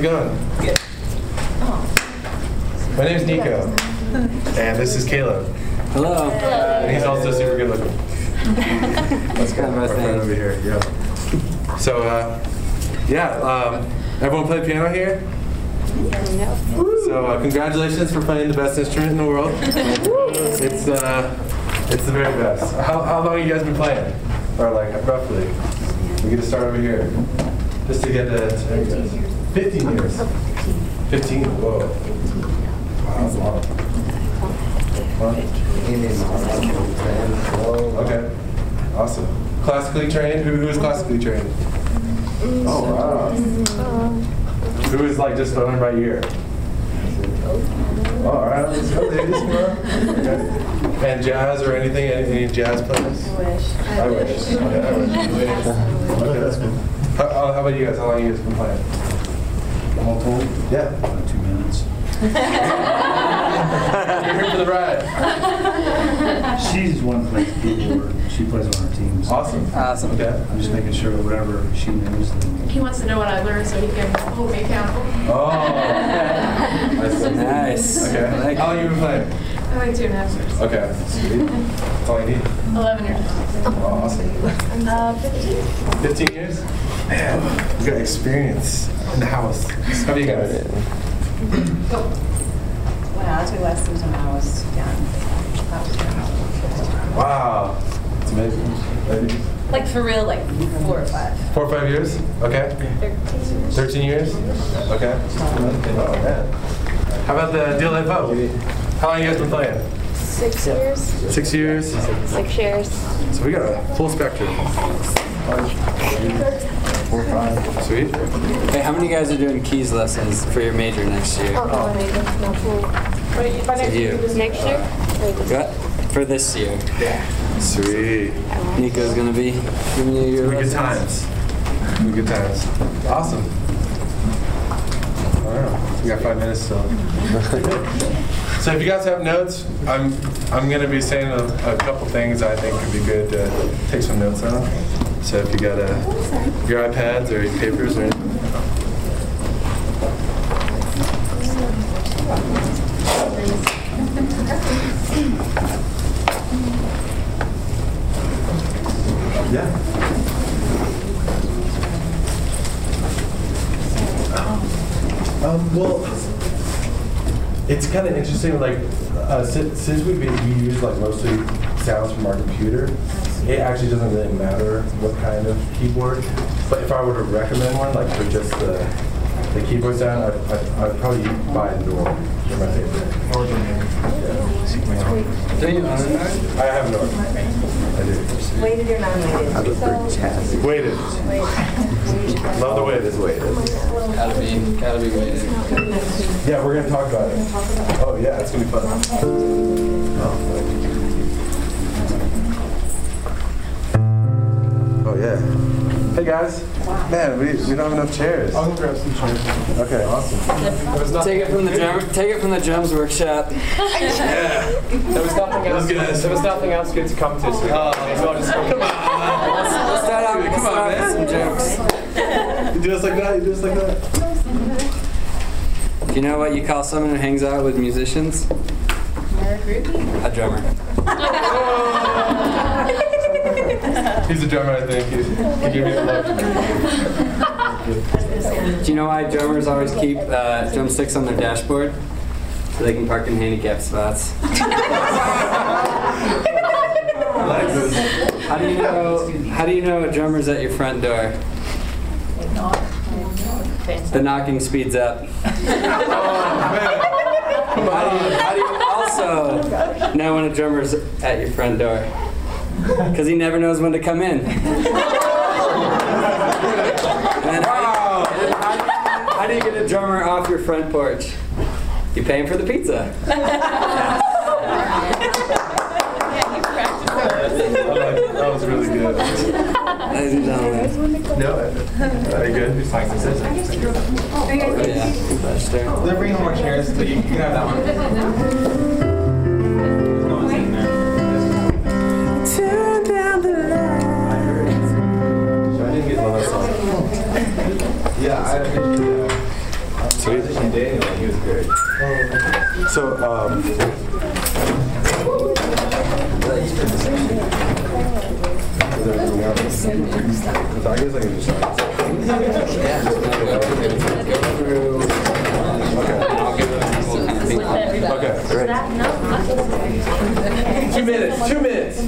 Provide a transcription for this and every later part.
Hello, everyone. How's it going? My name's Nico, and this is Caleb, Hello. and he's also super good looking. Let's go. Kind of Our a friend thing. over here. Yeah. So, uh, yeah, um, everyone play piano here? So, uh, congratulations for playing the best instrument in the world. It's uh, it's the very best. How, how long you guys been playing? Or like roughly? We get to start over here, just to get the. There you go. Fifteen years. Fifteen. Whoa. Wow, that's a lot. Okay. Awesome. Classically trained. Who, who is classically trained? Oh wow. Who is like just learning by ear? Oh, all right, let's go, ladies. Okay. And jazz or anything? Any, any jazz players? I wish. I wish. Okay, I wish. Okay, that's cool. How, how how about you guys? How long you guys been playing? All told, Yeah. about two minutes. You're here for the ride. She's one place plays keyboard. She plays on our teams. Awesome. Awesome. Okay. I'm just making sure that whatever she knows, He wants to know what I learned so he can hold me accountable. Oh. I. Nice. Okay. I like How long you been playing? I like two and a half years. Okay. Sweet. That's all you need. 11 years. Oh, awesome. Uh, 15. 15 years? Man, you got experience in the house. How do you guys? When I took lessons when I was young. Was. Wow. It's amazing. Like for real, like four or five. Four or five years? Okay. 13 years? Okay. Oh, man. How about the Up? How long you guys been playing? Six years. Six years? Six years. So we got a full spectrum. Four, five. Sweet. Hey, how many of you guys are doing keys lessons for your major next year? Oh, no, maybe. No fool. You. Next year? What? For this year. Yeah. Sweet. Nico's gonna be giving you your Good times. Good times. Awesome. Wow. We got five minutes still. so if you guys have notes, I'm I'm gonna be saying a, a couple things I think would be good to take some notes on. So if you got uh, your iPads or your papers or anything. Yeah. Um, well, it's kind of interesting. Like, uh, since, since we we use like mostly sounds from our computer, it actually doesn't really matter what kind of keyboard. But if I were to recommend one, like for just the the keyboard sound, I'd, I'd, I'd probably buy a Nord. They're my favorite. Do you own? I have a Nord. I do. Weighted or non-weighted? Weighted. Love the way it is weighted. Gotta be, gotta be weighted. Yeah, we're gonna talk about it. Oh yeah, it's gonna be fun. Oh yeah. Hey guys. Man, we, we don't have enough chairs. I'll grab some chairs. Okay, awesome. Take it from the drum. Take it from the drums workshop. Yeah. There was nothing else. good. There was nothing else good to come to. So we Oh, may as well just come. Let's, let's start out with Come on, start man. some jokes. You do us like that. You do us like that. Do you know what you call someone who hangs out with musicians? A drummer. He's a drummer, I think. He's, he gave me the look. Do you know why drummers always keep uh, drumsticks on their dashboard? So they can park in handicapped spots. How do you know? How do you know a drummer's at your front door? The knocking speeds up. How do, you, how do you also know when a drummer's at your front door? Because he never knows when to come in. And then how, how, do you, how do you get a drummer off your front porch? You pay him for the pizza. That was really good. Ladies and gentlemen. No, very good. Oh, yeah. That's there. They're bringing more chairs, so you can have that one. love that song. yeah, I appreciate that. Sweet. And Daniel, he was great. So, um, I guess I can just start. Okay. Okay. Two minutes, two minutes.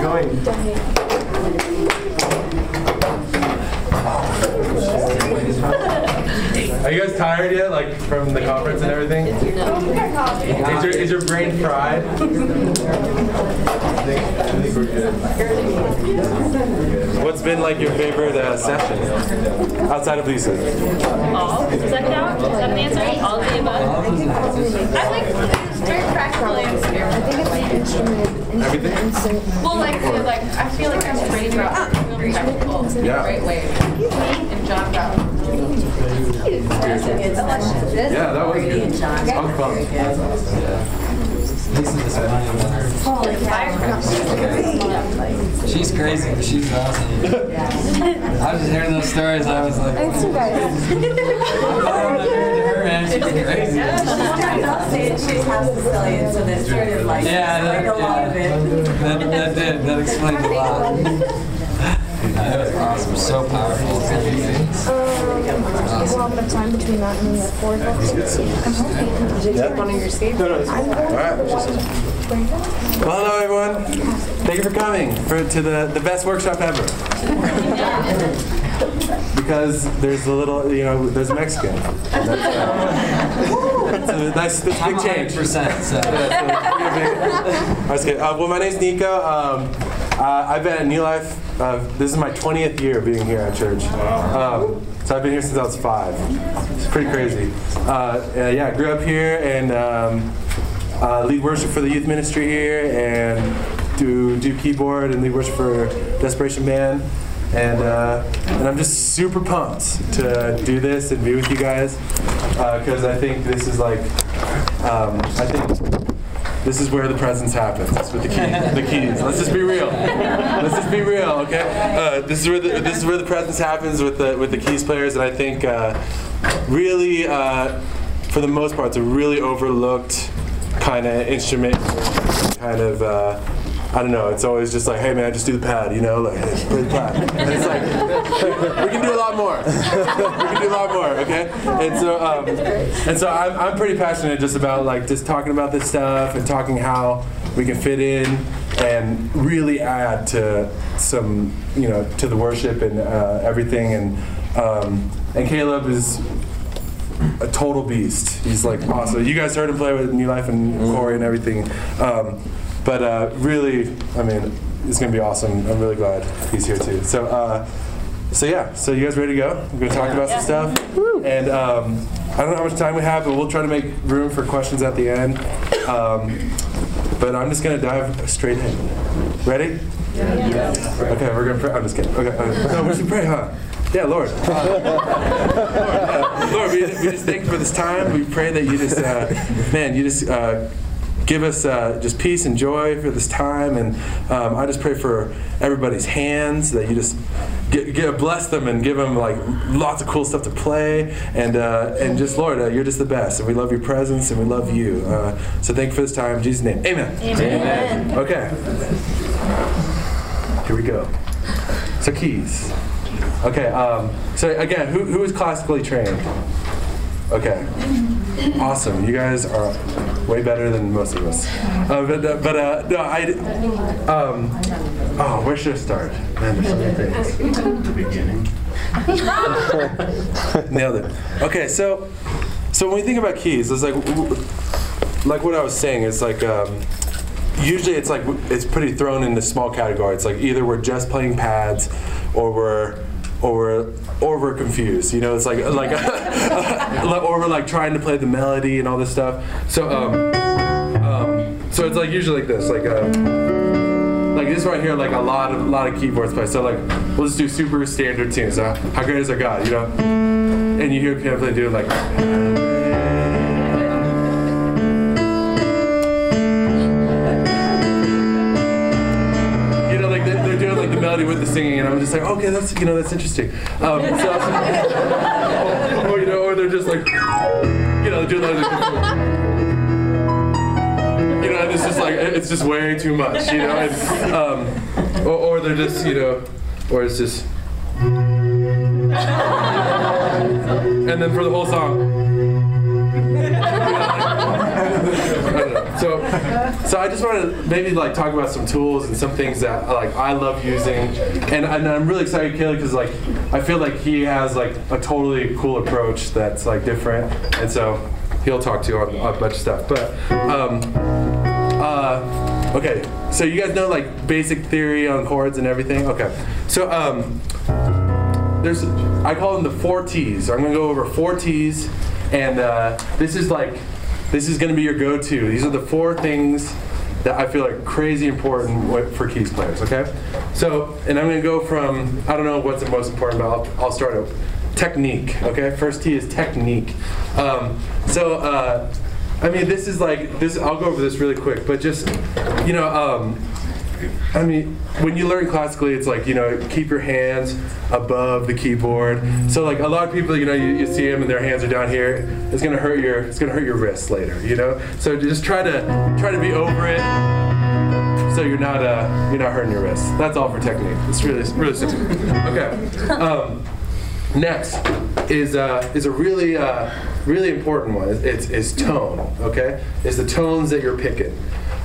Going. Are you guys tired yet, like from the conference and everything? Is your, is your brain fried? I think, I think we're good. What's been like your favorite uh, session outside of Lisa's? All? Does that count? Is that an answer? All of the above? I like very practical answer. I think it's like instrument. Everything? Well, like, like, I feel like I'm pretty practical in a Yeah. great way. And John Brown. Yeah, that was good. That was fun. She's crazy, but she's awesome. I was just hearing those stories. I was like, Thanks, you guys. oh, I heard her and she's crazy. I'll say it, she's half Sicilian, so that sort of like, Yeah, that, a lot of it. That, that did. That explained a lot. That was awesome. So powerful. Um, is a lot of time between that and the four o'clock. One of your seats. All right. Well, hello everyone. Thank you for coming for, to the, the best workshop ever. Because there's a little, you know, there's a Mexican. That's, uh, a nice, that's a I'm big change. 100%. So. I was kidding. Uh, well, my name's Nico. Um, uh, I've been at New Life. Uh, this is my 20th year being here at church. Um, so I've been here since I was five. It's pretty crazy. Uh, uh, yeah, I grew up here and um, uh, lead worship for the youth ministry here and do do keyboard and lead worship for Desperation Band. And uh, and I'm just super pumped to do this and be with you guys because I think this is like um, I think this is where the presence happens. It's with the key, the keys. Let's just be real. Let's just be real, okay? Uh, this is where the this is where the presence happens with the with the keys players, and I think uh, really, uh, for the most part, it's a really overlooked kind of instrument, kind of. I don't know. It's always just like, hey man, just do the pad, you know, like hey, play the pad. And it's like, we can do a lot more. we can do a lot more, okay? And so, um, and so I'm, I'm pretty passionate just about like just talking about this stuff and talking how we can fit in and really add to some, you know, to the worship and uh, everything. And um, and Caleb is a total beast. He's like awesome. You guys heard him play with New Life and Corey and everything. Um, but uh, really, I mean, it's gonna be awesome. I'm really glad he's here too. So, uh, so yeah. So you guys ready to go? We're gonna talk about some stuff. And um, I don't know how much time we have, but we'll try to make room for questions at the end. Um, but I'm just gonna dive straight in. Ready? Okay, we're gonna pray. I'm just kidding. Okay, uh, no, we should pray, huh? Yeah, Lord. Uh, Lord, we, we just thank you for this time. We pray that you just, uh, man, you just uh, give us uh, just peace and joy for this time. And um, I just pray for everybody's hands that you just get, get, bless them and give them like lots of cool stuff to play. And uh, and just Lord, uh, you're just the best. And we love your presence and we love you. Uh, so thank you for this time. In Jesus' name, Amen. Amen. Okay. Here we go. So keys. Okay. Um, so again, who, who is classically trained? Okay. Awesome. You guys are way better than most of us. Uh, but uh, but uh, no, I. Um, oh, where should I start? Man, there's so many things. The beginning. Nailed it. Okay, so so when we think about keys, it's like like what I was saying. It's like um, usually it's like it's pretty thrown into small categories. It's like either we're just playing pads, or we're or or we're confused. You know, it's like like or we're like trying to play the melody and all this stuff. So um, um, so it's like usually like this, like. Uh, like this right here, like a lot of lot of keyboards play. So like we'll just do super standard tunes. Uh, how great is our God? You know, and you hear piano play do like. Melody with the singing, and I'm just like, okay, that's you know that's interesting. Um, so, or you know, or they're just like, you know, doing like, you know, it's just like it's just way too much, you know, and, um, or, or they're just you know, or it's just, and then for the whole song. So, so I just want to maybe like talk about some tools and some things that like I love using, and, and I'm really excited, Caleb, because like I feel like he has like a totally cool approach that's like different, and so he'll talk to you on, on a bunch of stuff. But um, uh, okay, so you guys know like basic theory on chords and everything. Okay, so um, there's I call them the four T's. I'm gonna go over four T's, and uh, this is like this is gonna be your go-to. These are the four things that I feel are crazy important for keys players. Okay, so and I'm gonna go from I don't know what's the most important, but I'll, I'll start out. Technique. Okay, first T is technique. Um, so. Uh, I mean, this is like this. I'll go over this really quick, but just you know, um, I mean, when you learn classically, it's like, you know, keep your hands above the keyboard. So like a lot of people, you know, you, you see them and their hands are down here. It's gonna hurt your, it's gonna hurt your wrists later, you know. So just try to try to be over it, so you're not uh, you're not hurting your wrists. That's all for technique. It's really really simple. Okay. Um, next is uh, is a really uh, really important one. It's is tone. Okay, it's the tones that you're picking.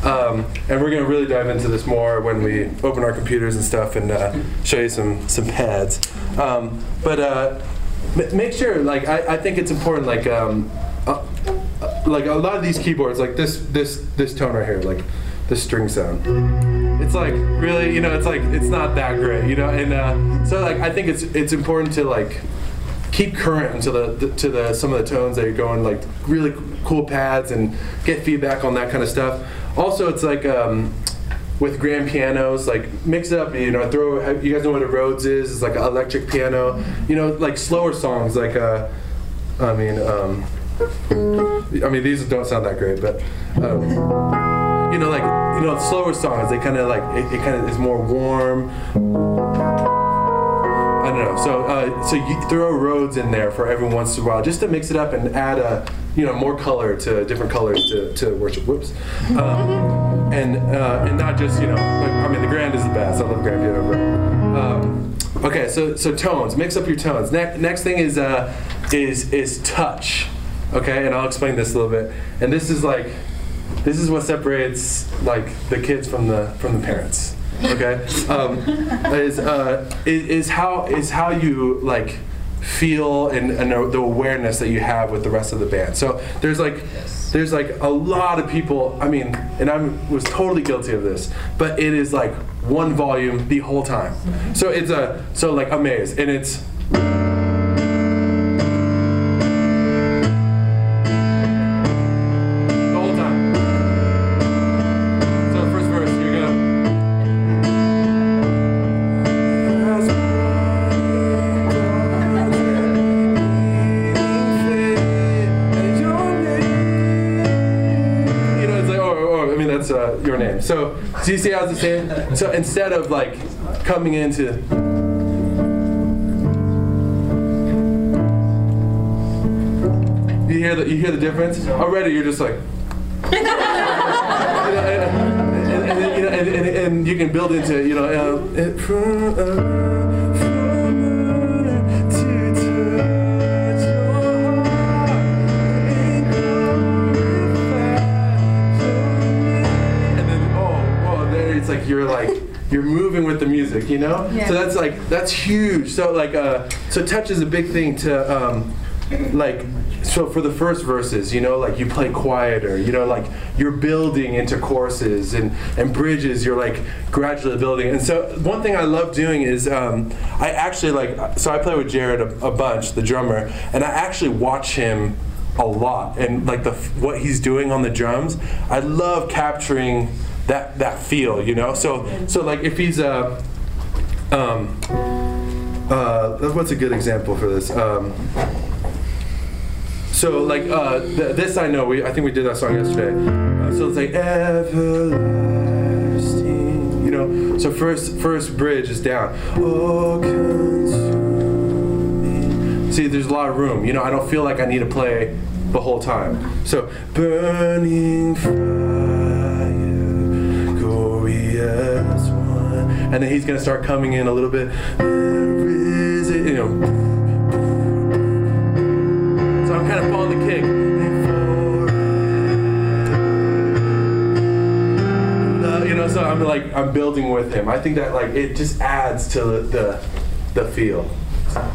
Um, and we're going to really dive into this more when we open our computers and stuff and uh, show you some some pads. Um, but uh, make sure, like, I, I think it's important, like, um, uh, uh, like a lot of these keyboards, like this this this tone right here, like the string sound. It's like really, you know, it's like it's not that great, you know. And uh, so, like, I think it's it's important to like keep current into the, the to the some of the tones that you're going like really cool pads and get feedback on that kind of stuff. Also, it's like um, with grand pianos, like mix it up. You know, throw. You guys know what a Rhodes is? It's like an electric piano. You know, like slower songs. Like uh, I mean, um, I mean these don't sound that great, but. Um, you know, like you know, slower songs. They kind of like it, it kind of is more warm. I don't know. So, uh, so you throw Rhodes in there for every once in a while, just to mix it up and add a, you know, more color to different colors to, to worship. Whoops. Um, and uh, and not just you know, like, I mean, the grand is the best. I love grand piano. But, um, okay, so so tones. Mix up your tones. Next next thing is uh, is is touch. Okay, and I'll explain this a little bit. And this is like, this is what separates like the kids from the from the parents okay um, is, uh, is is how is how you like feel and, and the awareness that you have with the rest of the band. So there's like there's like a lot of people i mean and i was totally guilty of this but it is like one volume the whole time. So it's a so like a maze, and it's So, do you see how it's the same? So instead of like coming into, you hear the you hear the difference already. You're just like. And, and, and, and you can build into you know uh, moving with the music you know? Yeah. so that's like that's huge. So like uh so touch is a big thing to um like so for the first verses you know like you play quieter you know like you're building into choruses and and bridges you're like gradually building. And so one thing i love doing is um i actually like so i play with jared a, a bunch the drummer and i actually watch him a lot and like the what he's doing on the drums. I love capturing that that feel you know so so like if he's a um uh what's a good example for this um so like uh th- this i know we i think we did that song yesterday uh, so it's like everlasting you know So first first bridge is down. Oh. See, there's a lot of room. You know, I don't feel like I need to play the whole time. So burning fire, and then he's gonna start coming in a little bit. There is a- you know. So I'm kind of following the kick. Uh, you know, so I'm like I'm building with him. I think that like it just adds to the the, the feel.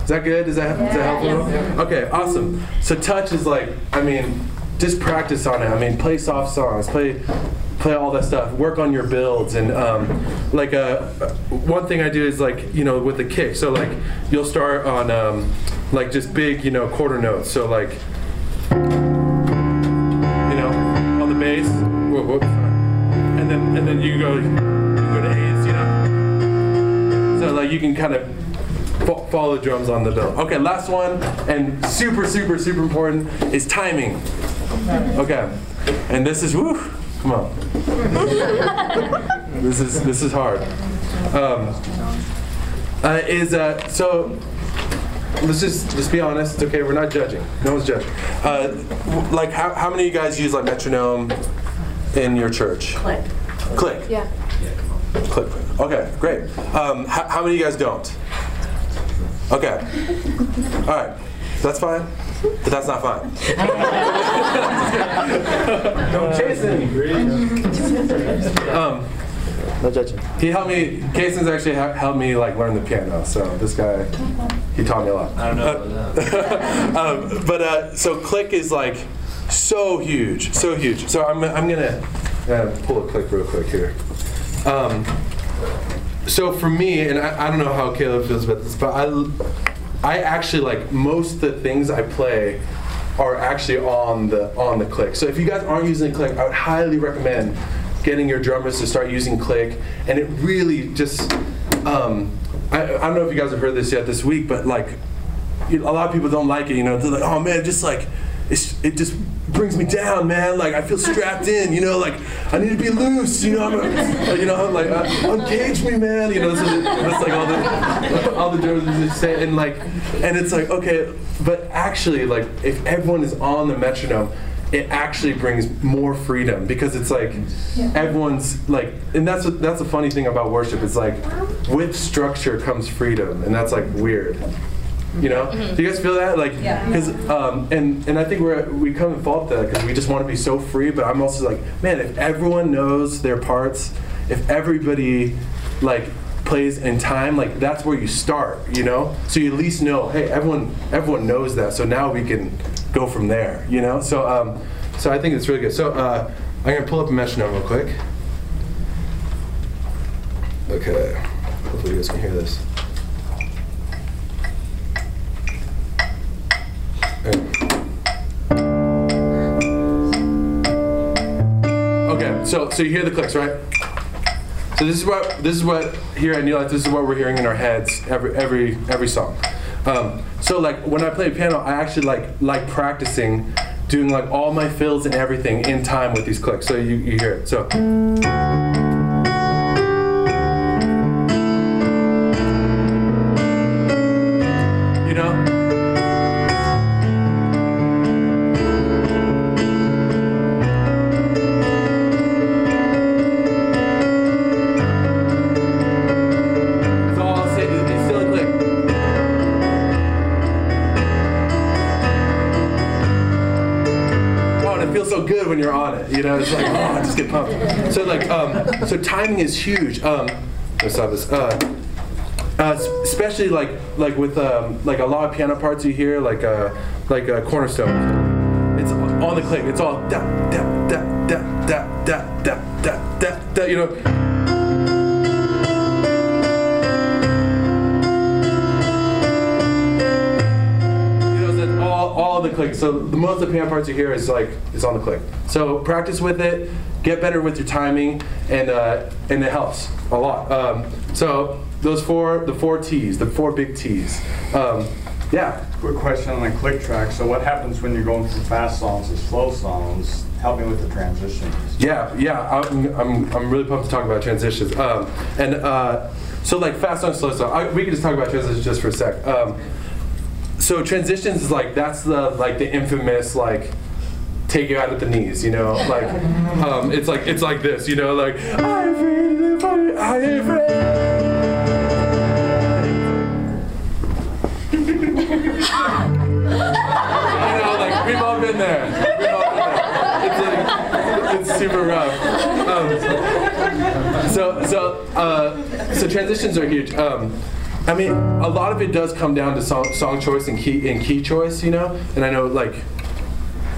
Is that good? Is that is that helpful? Okay, awesome. So touch is like I mean, just practice on it. I mean, play soft songs, play play all that stuff. Work on your builds and um, like uh, one thing I do is like you know with the kick. So like you'll start on um, like just big you know quarter notes. So like you know on the bass. And then and then you go you go to A's, you know. So like you can kind of follow the drums on the bill. Okay, last one and super super super important is timing. Okay, and this is woo. Come on. this is this is hard. Um, uh, is uh, so let's just let's be honest. It's okay. We're not judging. No one's judging. Uh, like how, how many of you guys use like metronome in your church? Click. Click. Yeah. Yeah, come on. Click. click. Okay, great. Um, how, how many of you guys don't? Okay. All right. That's fine. But that's not fine. no, Jason. Um, No judging. he helped me. Jason's actually ha- helped me like learn the piano. So this guy, he taught me a lot. I don't know about that. um, but uh, so click is like so huge, so huge. So I'm, I'm gonna uh, pull a click real quick here. Um, so for me, and I, I don't know how Caleb feels about this, but I, I actually like most of the things I play are actually on the on the click. So if you guys aren't using click, I would highly recommend getting your drummers to start using click, and it really just. Um, I, I don't know if you guys have heard this yet this week, but like a lot of people don't like it. You know, they're like, "Oh man, just like it's, it just brings me down, man. Like I feel strapped in. You know, like I need to be loose. You know, I'm a, you know, I'm like uh, uncage me, man. You know, so that's like all the all the just say, and like, and it's like okay, but actually, like if everyone is on the metronome. It actually brings more freedom because it's like everyone's like, and that's what, that's the funny thing about worship. It's like with structure comes freedom, and that's like weird. You know, do you guys feel that? Like, Yeah. because um, and and I think we're we come and fault that because we just want to be so free. But I'm also like, man, if everyone knows their parts, if everybody like plays in time, like that's where you start. You know, so you at least know, hey, everyone everyone knows that. So now we can go from there. You know, so um, so I think it's really good. So uh, I'm gonna pull up a metronome real quick. Okay, hopefully you guys can hear this. So so you hear the clicks, right? So this is what this is what here at New Life. This is what we're hearing in our heads every every every song. Um, so like when I play piano, I actually like like practicing doing like all my fills and everything in time with these clicks. So you, you hear it. So. You know, it's like, oh, I just get pumped. So like, um, so timing is huge. Um, let's stop this. Uh, uh, especially like like with um, like a lot of piano parts you hear like uh, like uh, cornerstone. It's on the click. It's all da da da da da da da da da da. You know. You know, all, all the click. So most of the piano parts you hear is like is on the click. So practice with it, get better with your timing, and uh, and it helps a lot. Um, so those four, the four T's, the four big T's. Um, yeah. Quick question on the click track. So what happens when you're going from fast songs to slow songs? help me with the transitions. Yeah, yeah, I'm, I'm, I'm really pumped to talk about transitions. Um, and uh, so, like, fast song, slow song. I, we can just talk about transitions just for a sec. Um, so, transitions is like that's the like the infamous like take you out at the knees, you know, like um, it's like it's like this, you know, like I- I am free. you know, like we've all been there. We've all been there. It's, like, it's super rough. Um, so so uh, so transitions are huge. Um, I mean, a lot of it does come down to song, song choice and key and key choice, you know. And I know like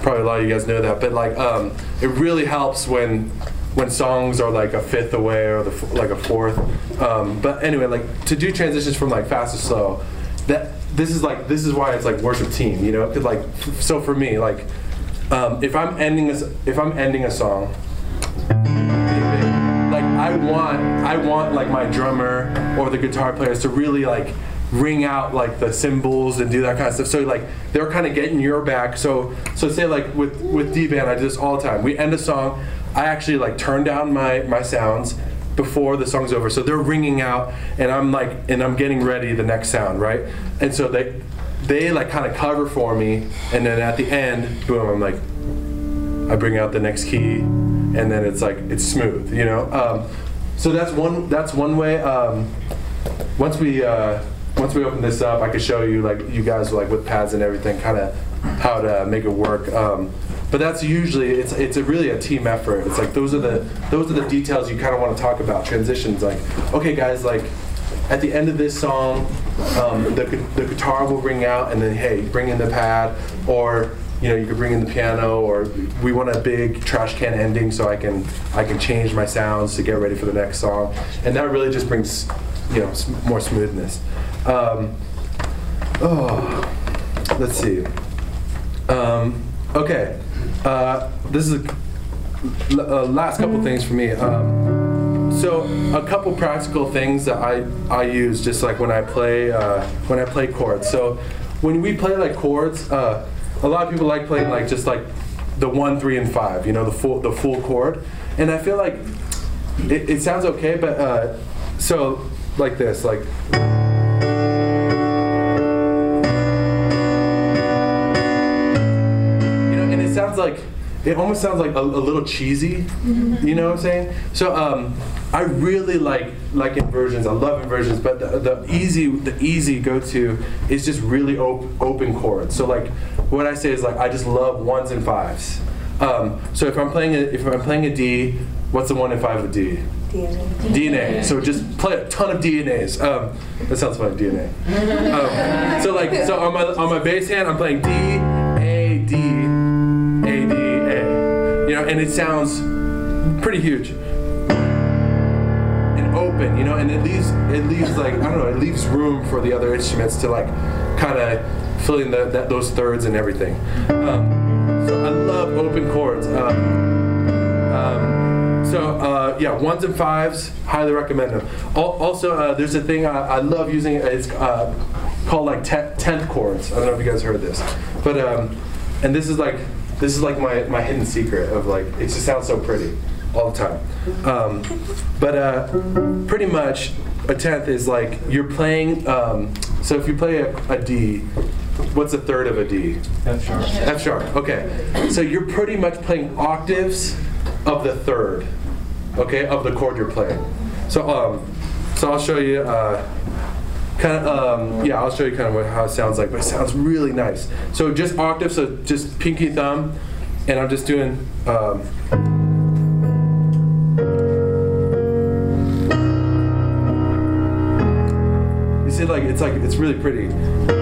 probably a lot of you guys know that, but like um, it really helps when when songs are like a fifth away or the like a fourth. Um, but anyway, like to do transitions from like fast to slow, that this is like this is why it's like worship team, you know? Because like so for me, like um, if I'm ending a, if I'm ending a song, like I want I want like my drummer or the guitar players to really like ring out like the cymbals and do that kind of stuff. So like they're kind of getting your back. So so say like with with D band, I do this all the time. We end a song, I actually like turn down my my sounds before the song's over. So they're ringing out, and I'm like and I'm getting ready the next sound, right? And so they they like kind of cover for me, and then at the end, boom, I'm like I bring out the next key, and then it's like it's smooth, you know. Um, so that's one that's one way. Um, once we uh, once we open this up, I could show you like you guys like with pads and everything, kind of how to make it work. Um, but that's usually it's it's a really a team effort. It's like those are the those are the details you kind of want to talk about. Transitions, like okay, guys, like at the end of this song, um, the, the guitar will ring out, and then hey, bring in the pad, or you know you could bring in the piano, or we want a big trash can ending, so I can I can change my sounds to get ready for the next song, and that really just brings you know more smoothness. Um, oh, let's see. Um, okay, uh, this is a, uh, last couple things for me. Um, so a couple practical things that I, I use just like when I play uh, when I play chords. So when we play like chords, uh, a lot of people like playing like just like the one, three, and five. You know the full the full chord, and I feel like it, it sounds okay, but uh, so like this like. Sounds like it almost sounds like a, a little cheesy. You know what I'm saying? So um, I really like like inversions. I love inversions, but the, the easy the easy go to is just really op- open chords. So like what I say is like I just love ones and fives. Um, so if I'm playing a, if I'm playing a D, what's the one and five of D? DNA. So just play a ton of DNAs. Um, that sounds like DNA. Um, so like so on my on my bass hand, I'm playing D You know, and it sounds pretty huge and open. You know, and it leaves it leaves like I don't know, it leaves room for the other instruments to like kind of fill in the, that, those thirds and everything. Um, so I love open chords. Um, um, so uh, yeah, ones and fives, highly recommend them. Al- Also, uh, there's a thing I, I love using. It's uh, called like te- tenth chords. I don't know if you guys heard this, but um, and this is like this is like my, my hidden secret of like it just sounds so pretty all the time. Um, but uh, pretty much a tenth is like you're playing. Um, so if you play a, a D, what's a third of a D? F sharp. F sharp. Okay. So you're pretty much playing octaves of the third, okay, of the chord you're playing. So um, so I'll show you. Uh, kind of um, yeah, I'll show you kind of what, how it sounds like, but it sounds really nice. So just octaves, so just pinky thumb, and I'm just doing. Um, you see, like it's like it's really pretty.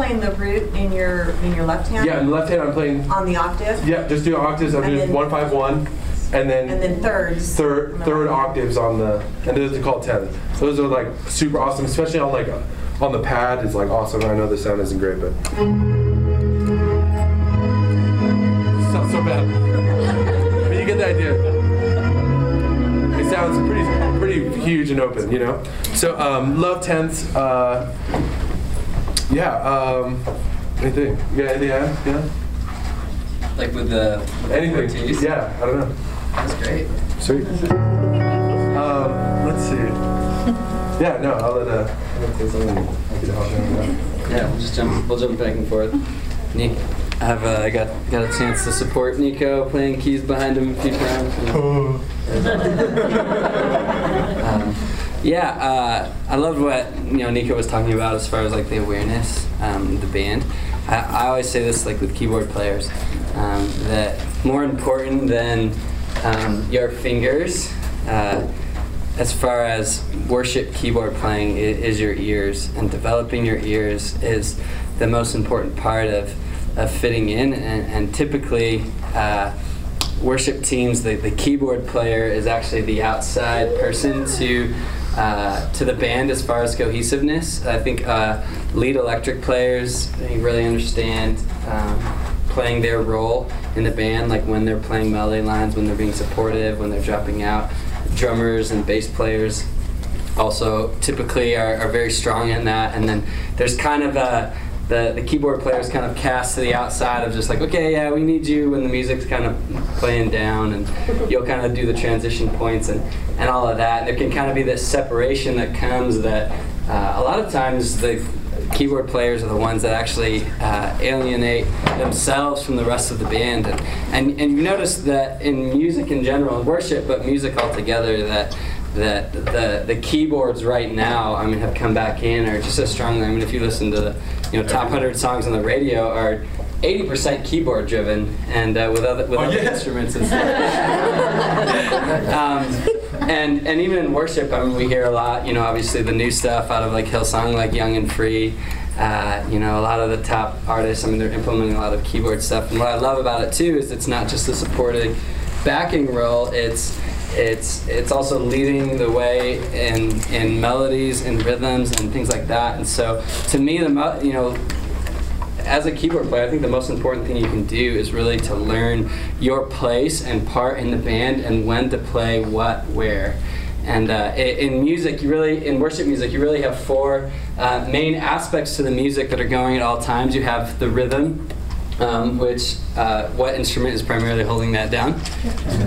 Playing the root in your in your left hand? Yeah, in the left hand I'm playing. On the octave? Yeah, just do octaves. I'm And doing then- one five one, and then And then thirds. third the third octaves on the and those are called tenth. Those are like super awesome, especially on like on the pad. It's like awesome. I know the sound isn't great, but sounds so bad. but you get the idea. It sounds pretty pretty huge and open, you know. So um, love tenths. Uh, yeah. Um, anything? You got anything? Yeah. Like with the with Anything? Ortiz? Yeah. I don't know. That's great. Sweet. Um, let's see. Yeah. No. I'll let. Uh, I'm gonna say something. I can help him with that. Yeah, we'll just jump. We'll jump back and forth. Nick, I have uh, I got got a chance to support Nico playing keys behind him a few times. um, yeah, uh, I loved what you know Nico was talking about as far as like the awareness, um, the band. I, I always say this like with keyboard players um, that more important than um, your fingers. Uh, as far as worship keyboard playing is your ears, and developing your ears is the most important part of, of fitting in. And, and typically, uh, worship teams, the, the keyboard player is actually the outside person to uh, to the band as far as cohesiveness. I think uh, lead electric players they really understand um, playing their role in the band, like when they're playing melody lines, when they're being supportive, when they're dropping out. Drummers and bass players also typically are, are very strong in that. And then there's kind of a the, the keyboard players kind of cast to the outside of just like, okay, yeah, we need you when the music's kind of playing down, and you'll kind of do the transition points and, and all of that. And there can kind of be this separation that comes that uh, a lot of times the keyboard players are the ones that actually uh, alienate themselves from the rest of the band. And, and, and you notice that in music in general, in worship, but music altogether, that that the the keyboards right now, I mean, have come back in are just as strongly. I mean, if you listen to the you know top hundred songs on the radio, are 80% keyboard driven, and uh, with other with Oh, other yeah. instruments and stuff. um, and and even in worship, I mean, we hear a lot. You know, obviously the new stuff out of like Hillsong, like Young and Free. Uh, you know, a lot of the top artists. I mean, they're implementing a lot of keyboard stuff. And what I love about it too is it's not just a supporting backing role. It's it's it's also leading the way in in melodies and rhythms and things like that. And so, to me, the you know as a keyboard player, I think the most important thing you can do is really to learn your place and part in the band and when to play what where. And uh, in music, you really, in worship music, you really have four uh, main aspects to the music that are going at all times. You have the rhythm, um, which uh, what instrument is primarily holding that down?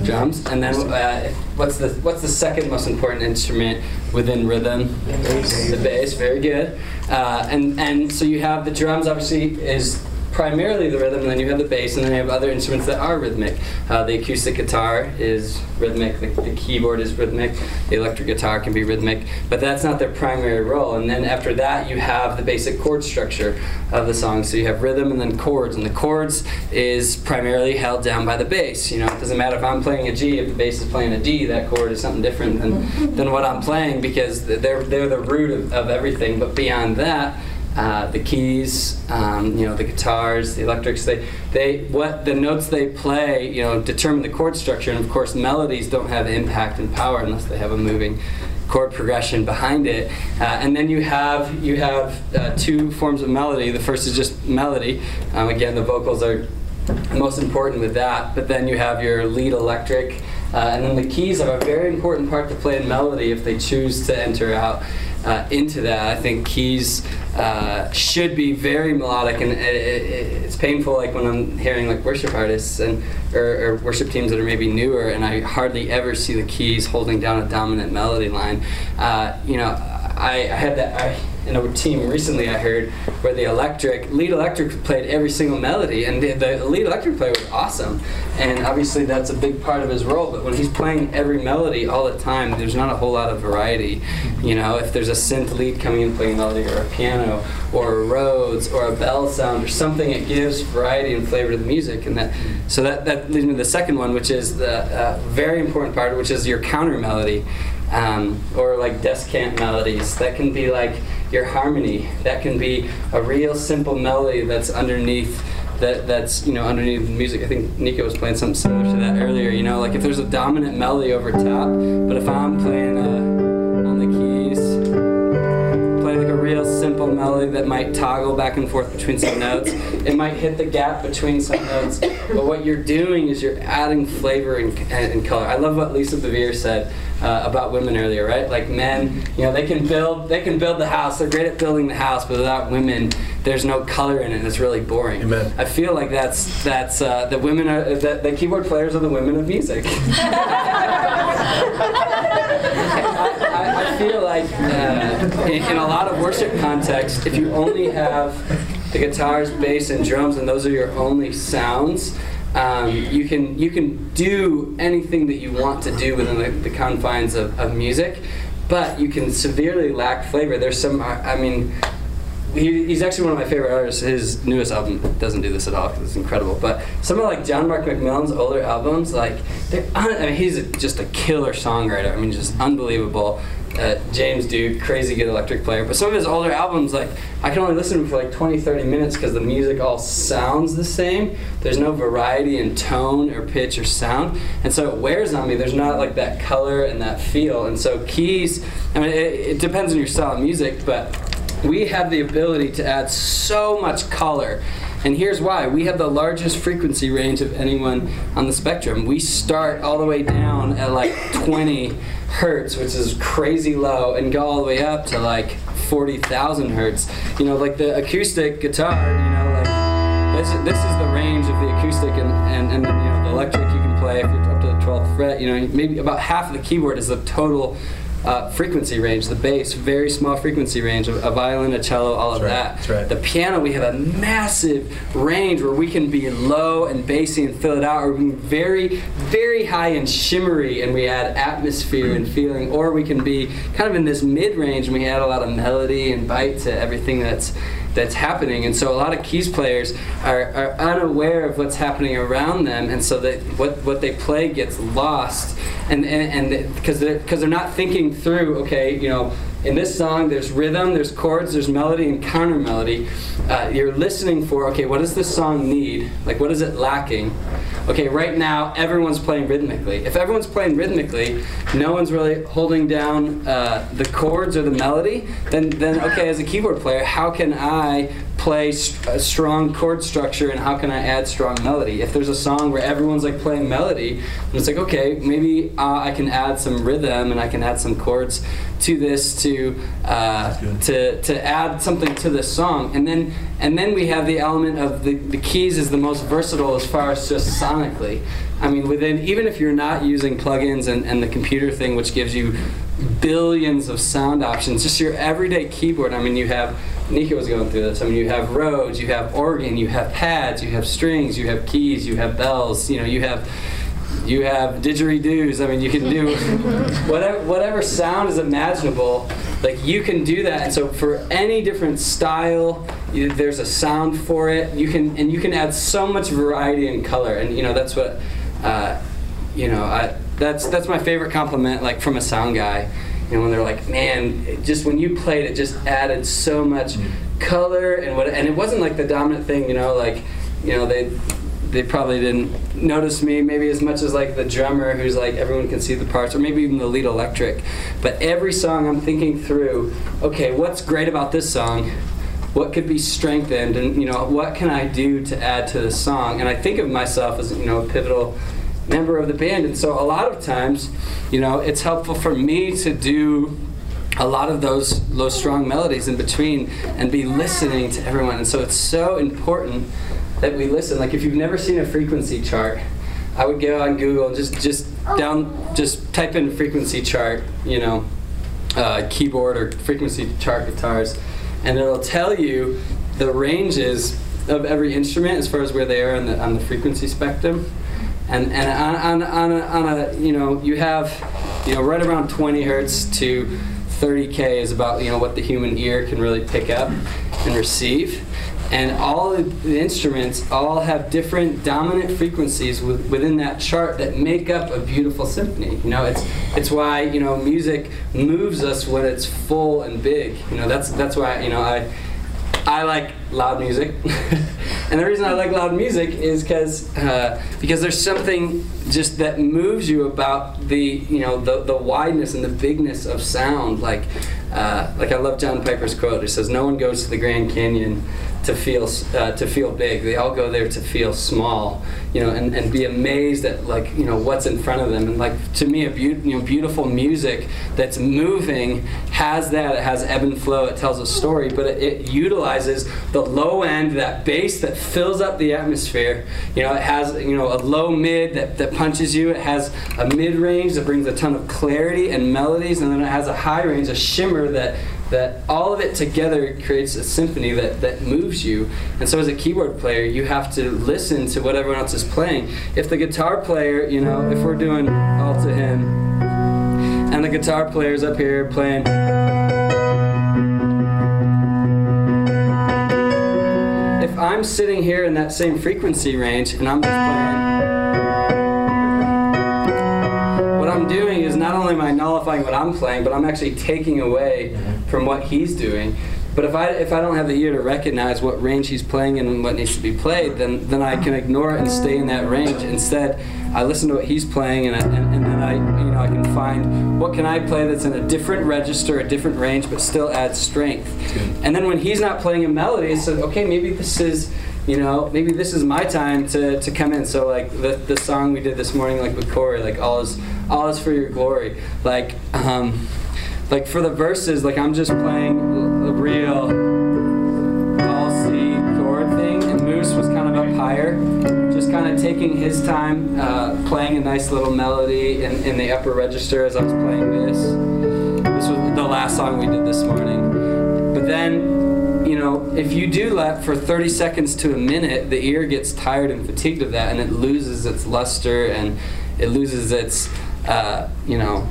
Drums. And then uh, what's the what's the second most important instrument within rhythm? The bass. Very good. Uh, and and so you have the drums. Obviously, is primarily the rhythm, and then you have the bass, and then you have other instruments that are rhythmic. Uh, the acoustic guitar is rhythmic, the, the keyboard is rhythmic, the electric guitar can be rhythmic, but that's not their primary role. And then after that, you have the basic chord structure of the song. So you have rhythm and then chords, and the chords is primarily held down by the bass. You know, it doesn't matter if I'm playing a G, if the bass is playing a D, that chord is something different than, than what I'm playing because they're, they're the root of, of everything. But beyond that, uh, the keys, um, you know, the guitars, the electrics, they, they, what the notes they play, you know, determine the chord structure. And of course, melodies don't have impact and power unless they have a moving chord progression behind it. Uh, and then you have you have uh, two forms of melody. The first is just melody. Um, again, the vocals are most important with that. But then you have your lead electric, uh, and then the keys have a very important part to play in melody if they choose to enter out uh, into that. I think keys uh, should be very melodic, and it, it, it's painful. Like when I'm hearing like worship artists and or, or worship teams that are maybe newer, and I hardly ever see the keys holding down a dominant melody line. Uh, you know, I, I had that. I, in a team recently I heard where the electric lead electric played every single melody and the, the lead electric player was awesome and obviously that's a big part of his role but when he's playing every melody all the time there's not a whole lot of variety you know if there's a synth lead coming in playing melody or a piano or a Rhodes or a bell sound or something it gives variety and flavor to the music and that so that, that leads me to the second one which is the uh, very important part which is your counter melody um, or like descant melodies. That can be like your harmony. That can be a real simple melody that's underneath. That, that's you know underneath the music. I think Nico was playing something similar to that earlier. You know, like if there's a dominant melody over top, but if I'm playing uh, real simple melody that might toggle back and forth between some notes. It might hit the gap between some notes, but what you're doing is you're adding flavor and, and, and color. I love what Lisa Bevere said uh, about women earlier, right? Like men, you know, they can build they can build the house. They're great at building the house, but without women, there's no color in it. and It's really boring. Amen. I feel like that's that's uh, the women are that the keyboard players are the women of music. I, feel like uh, in, in a lot of worship contexts, if you only have the guitars, bass, and drums, and those are your only sounds, um, you can you can do anything that you want to do within the, the confines of, of music, but you can severely lack flavor. There's some, I mean, he, he's actually one of my favorite artists. His newest album doesn't do this at all because it's incredible. But some of like John Mark McMillan's older albums, like they're, I mean, he's just a killer songwriter. I mean, just unbelievable. Uh, James Duke, crazy good electric player. But some of his older albums, like I can only listen to for like 20, 30 minutes because the music all sounds the same. There's no variety in tone or pitch or sound, and so it wears on me. There's not like that color and that feel. And so keys, I mean, it, it depends on your style of music, but we have the ability to add so much color. And here's why. We have the largest frequency range of anyone on the spectrum. We start all the way down at like 20 hertz, which is crazy low, and go all the way up to like 40,000 hertz. You know, like the acoustic guitar, you know, like this, this is the range of the acoustic and, and, and you know, the electric you can play if you're up to the 12th fret. You know, maybe about half of the keyboard is the total uh, frequency range, the bass, very small frequency range, a, a violin, a cello, all of right, that. that's right. The piano, we have a massive range where we can be low and bassy and fill it out, or we can be very, very high and shimmery and we add atmosphere and feeling, or we can be kind of in this mid range and we add a lot of melody and bite to everything that's that's happening. And so a lot of keys players are, are unaware of what's happening around them, and so that what what they play gets lost, and and because they're because they're not thinking through. Okay, you know. In this song, there's rhythm, there's chords, there's melody and counter melody. Uh, you're listening for, okay, what does this song need? Like, what is it lacking? Okay, right now, everyone's playing rhythmically. If everyone's playing rhythmically, no one's really holding down uh, the chords or the melody, then, then, okay, as a keyboard player, how can I play st- a strong chord structure and how can I add strong melody? If there's a song where everyone's like playing melody, and it's like, okay, maybe uh, I can add some rhythm and I can add some chords to this to uh, to to add something to this song, and then and then we have the element of the, the keys is the most versatile as far as just sonically. I mean, within even if you're not using plugins and, and the computer thing, which gives you billions of sound options, just your everyday keyboard. I mean, you have Nico was going through this. I mean, you have Rhodes, you have organ, you have pads, you have strings, you have keys, you have bells. You know, you have you have didgeridoos. I mean, you can do whatever whatever sound is imaginable. Like you can do that, and so for any different style, you, there's a sound for it. You can and you can add so much variety and color, and you know that's what uh, you know. I, that's that's my favorite compliment, like from a sound guy. You know, when they're like, "Man, just when you played, it just added so much mm-hmm. color and what." And it wasn't like the dominant thing, you know, like you know they they probably didn't notice me maybe as much as like the drummer who's like everyone can see the parts or maybe even the lead electric. But every song i'm thinking through okay what's great about this song? What could be strengthened? And you know what can i do to add to the song? And i think of myself as you know a pivotal member of the band. And so a lot of times you know it's helpful for me to do a lot of those those strong melodies in between and be listening to everyone. And so it's so important that we listen. Like if you've never seen a frequency chart i would go on google and just just down just type in frequency chart you know uh, keyboard or frequency chart guitars and it'll tell you the ranges of every instrument as far as where they are on the, on the frequency spectrum and and on, on, on, a, on a you know you have you know right around 20 hertz to 30k is about you know what the human ear can really pick up and receive. And all the instruments all have different dominant frequencies with, within that chart that make up a beautiful symphony. You know it's it's why you know music moves us when it's full and big. You know that's that's why you know i I like loud music, and the reason I like loud music is because uh, because there's something just that moves you about the you know the, the wideness and the bigness of sound. Like uh, like I love John Piper's quote. It says, "No one goes to the Grand Canyon to feel uh, to feel big. They all go there to feel small, you know, and, and be amazed at like you know what's in front of them. And like to me, a beau- you know beautiful music that's moving has that. It has ebb and flow. It tells a story, but it, it utilizes the low end, that bass that fills up the atmosphere. You know, it has you know a low mid that, that punches you. It has a mid range that brings a ton of clarity and melodies, and then it has a high range, a shimmer that that all of it together creates a symphony that, that moves you. And so as a keyboard player, you have to listen to what everyone else is playing. If the guitar player, you know, if we're doing all to him, and the guitar player's up here playing. I'm sitting here in that same frequency range and I'm just playing, what I'm doing is not only am I nullifying what I'm playing, but I'm actually taking away from what he's doing. But if I if I don't have the ear to recognize what range he's playing in and what needs to be played, then then I can ignore it and stay in that range. Instead, I listen to what he's playing, and, I, and, and then I you know I can find what can I play that's in a different register, a different range, but still adds strength. And then when he's not playing a melody, it's like okay, maybe this is you know, maybe this is my time to, to come in. So like the, the song we did this morning, like with Corey, like all is all is for your glory. Like um, like for the verses, like I'm just playing real all C chord thing, and Moose was kind of up higher, just kind of taking his time, uh, playing a nice little melody in, in the upper register as I was playing this. This was the last song we did this morning. But then, you know, if you do that for 30 seconds to a minute, the ear gets tired and fatigued of that, and it loses its luster and it loses its, uh, you know,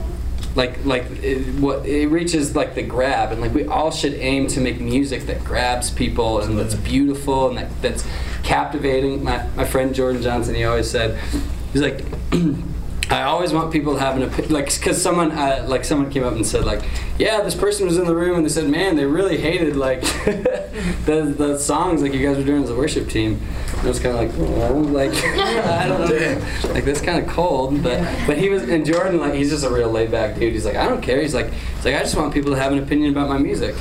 like like it, what it reaches like the grab and like we all should aim to make music that grabs people and that's beautiful and that, that's captivating. My, my friend jordan johnson he always said he's like I always want people to have an opinion, like, because someone, uh, like, someone came up and said, like, yeah, this person was in the room and they said, man, they really hated, like, the, the songs, like, you guys were doing as a worship team. And I was kind of like, well, like, I don't know, like, that's kind of cold, but, but he was, and Jordan, like, he's just a real laid back dude. He's like, I don't care. He's like, he's like, I just want people to have an opinion about my music.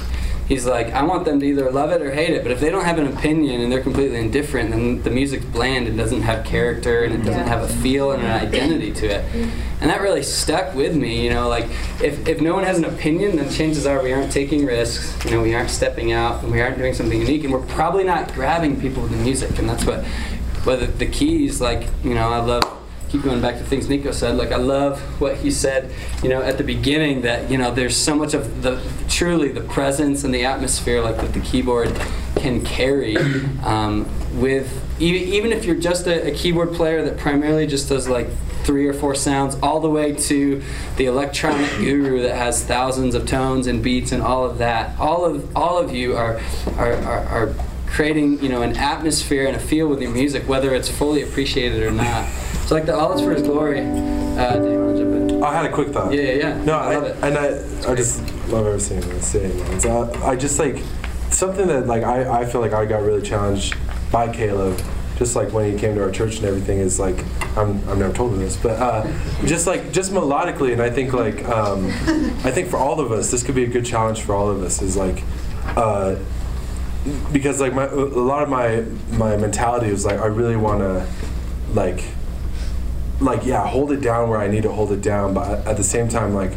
He's like, I want them to either love it or hate it, but if they don't have an opinion and they're completely indifferent, then the music's bland and doesn't have character and it doesn't have a feel and an identity to it. And that really stuck with me, you know, like if, if no one has an opinion, then chances are we aren't taking risks, you know, we aren't stepping out and we aren't doing something unique and we're probably not grabbing people with the music. And that's what, what the, the keys, like, you know, I love keep going back to things Nico said. Like I love what he said, you know, at the beginning that you know there's so much of the truly the presence and the atmosphere like that the keyboard can carry um, with even, even if you're just a, a keyboard player that primarily just does like three or four sounds all the way to the electronic guru that has thousands of tones and beats and all of that all of all of you are are, are, are creating you know an atmosphere and a feel with your music whether it's fully appreciated or not so like the all is for his glory uh, do you want to jump in I had a quick thought. yeah yeah yeah No, I I, love it and I, I just love everything you're saying. It's, uh, I just like something that like I, I feel like I got really challenged by Caleb, just like when he came to our church and everything. Is like I'm I've never told him this, but uh, just like just melodically, and I think like um, I think for all of us, this could be a good challenge for all of us. Is like. Uh, because like my a lot of my my mentality was like I really want to like like yeah hold it down where I need to hold it down but at the same time like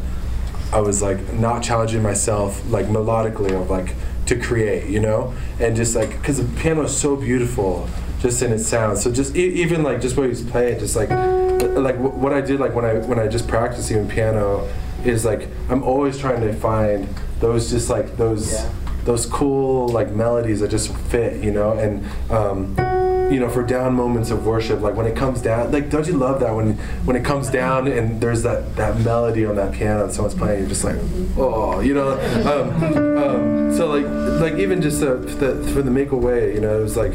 I was like not challenging myself like melodically of like to create you know? And just like because the piano is so beautiful just in its sound. So just e- even like just what he was playing just like like wh- what I did like when I when I just practice even piano is like I'm always trying to find those just like those Yeah. those cool like melodies that just fit you know? And um, you know for down moments of worship like when it comes down like don't you love that when when it comes down and there's that that melody on that piano and someone's playing you're just like oh you know um, um, so like like even just uh, the, for the make a way you know it was like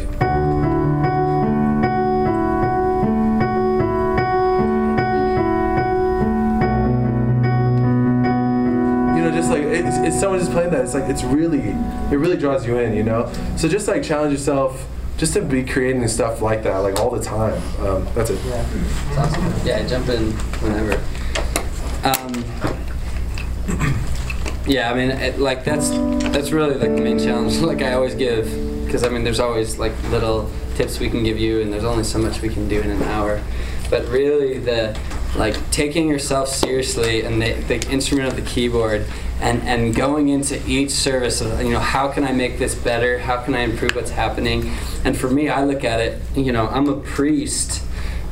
you know, just like it's, it's someone just playing that. It's like it's really, it really draws you in, you know. So just like challenge yourself, just to be creating stuff like that, like all the time. Um, that's it. Yeah, it's awesome. Yeah, jump in whenever. Um, Yeah, I mean, it, like that's that's really like the main challenge. Like I always give, because I mean, there's always like little tips we can give you, and there's only so much we can do in an hour. But really, the like taking yourself seriously and the, the instrument of the keyboard, and and going into each service, of, you know, how can I make this better? How can I improve what's happening? And for me, I look at it, you know, I'm a priest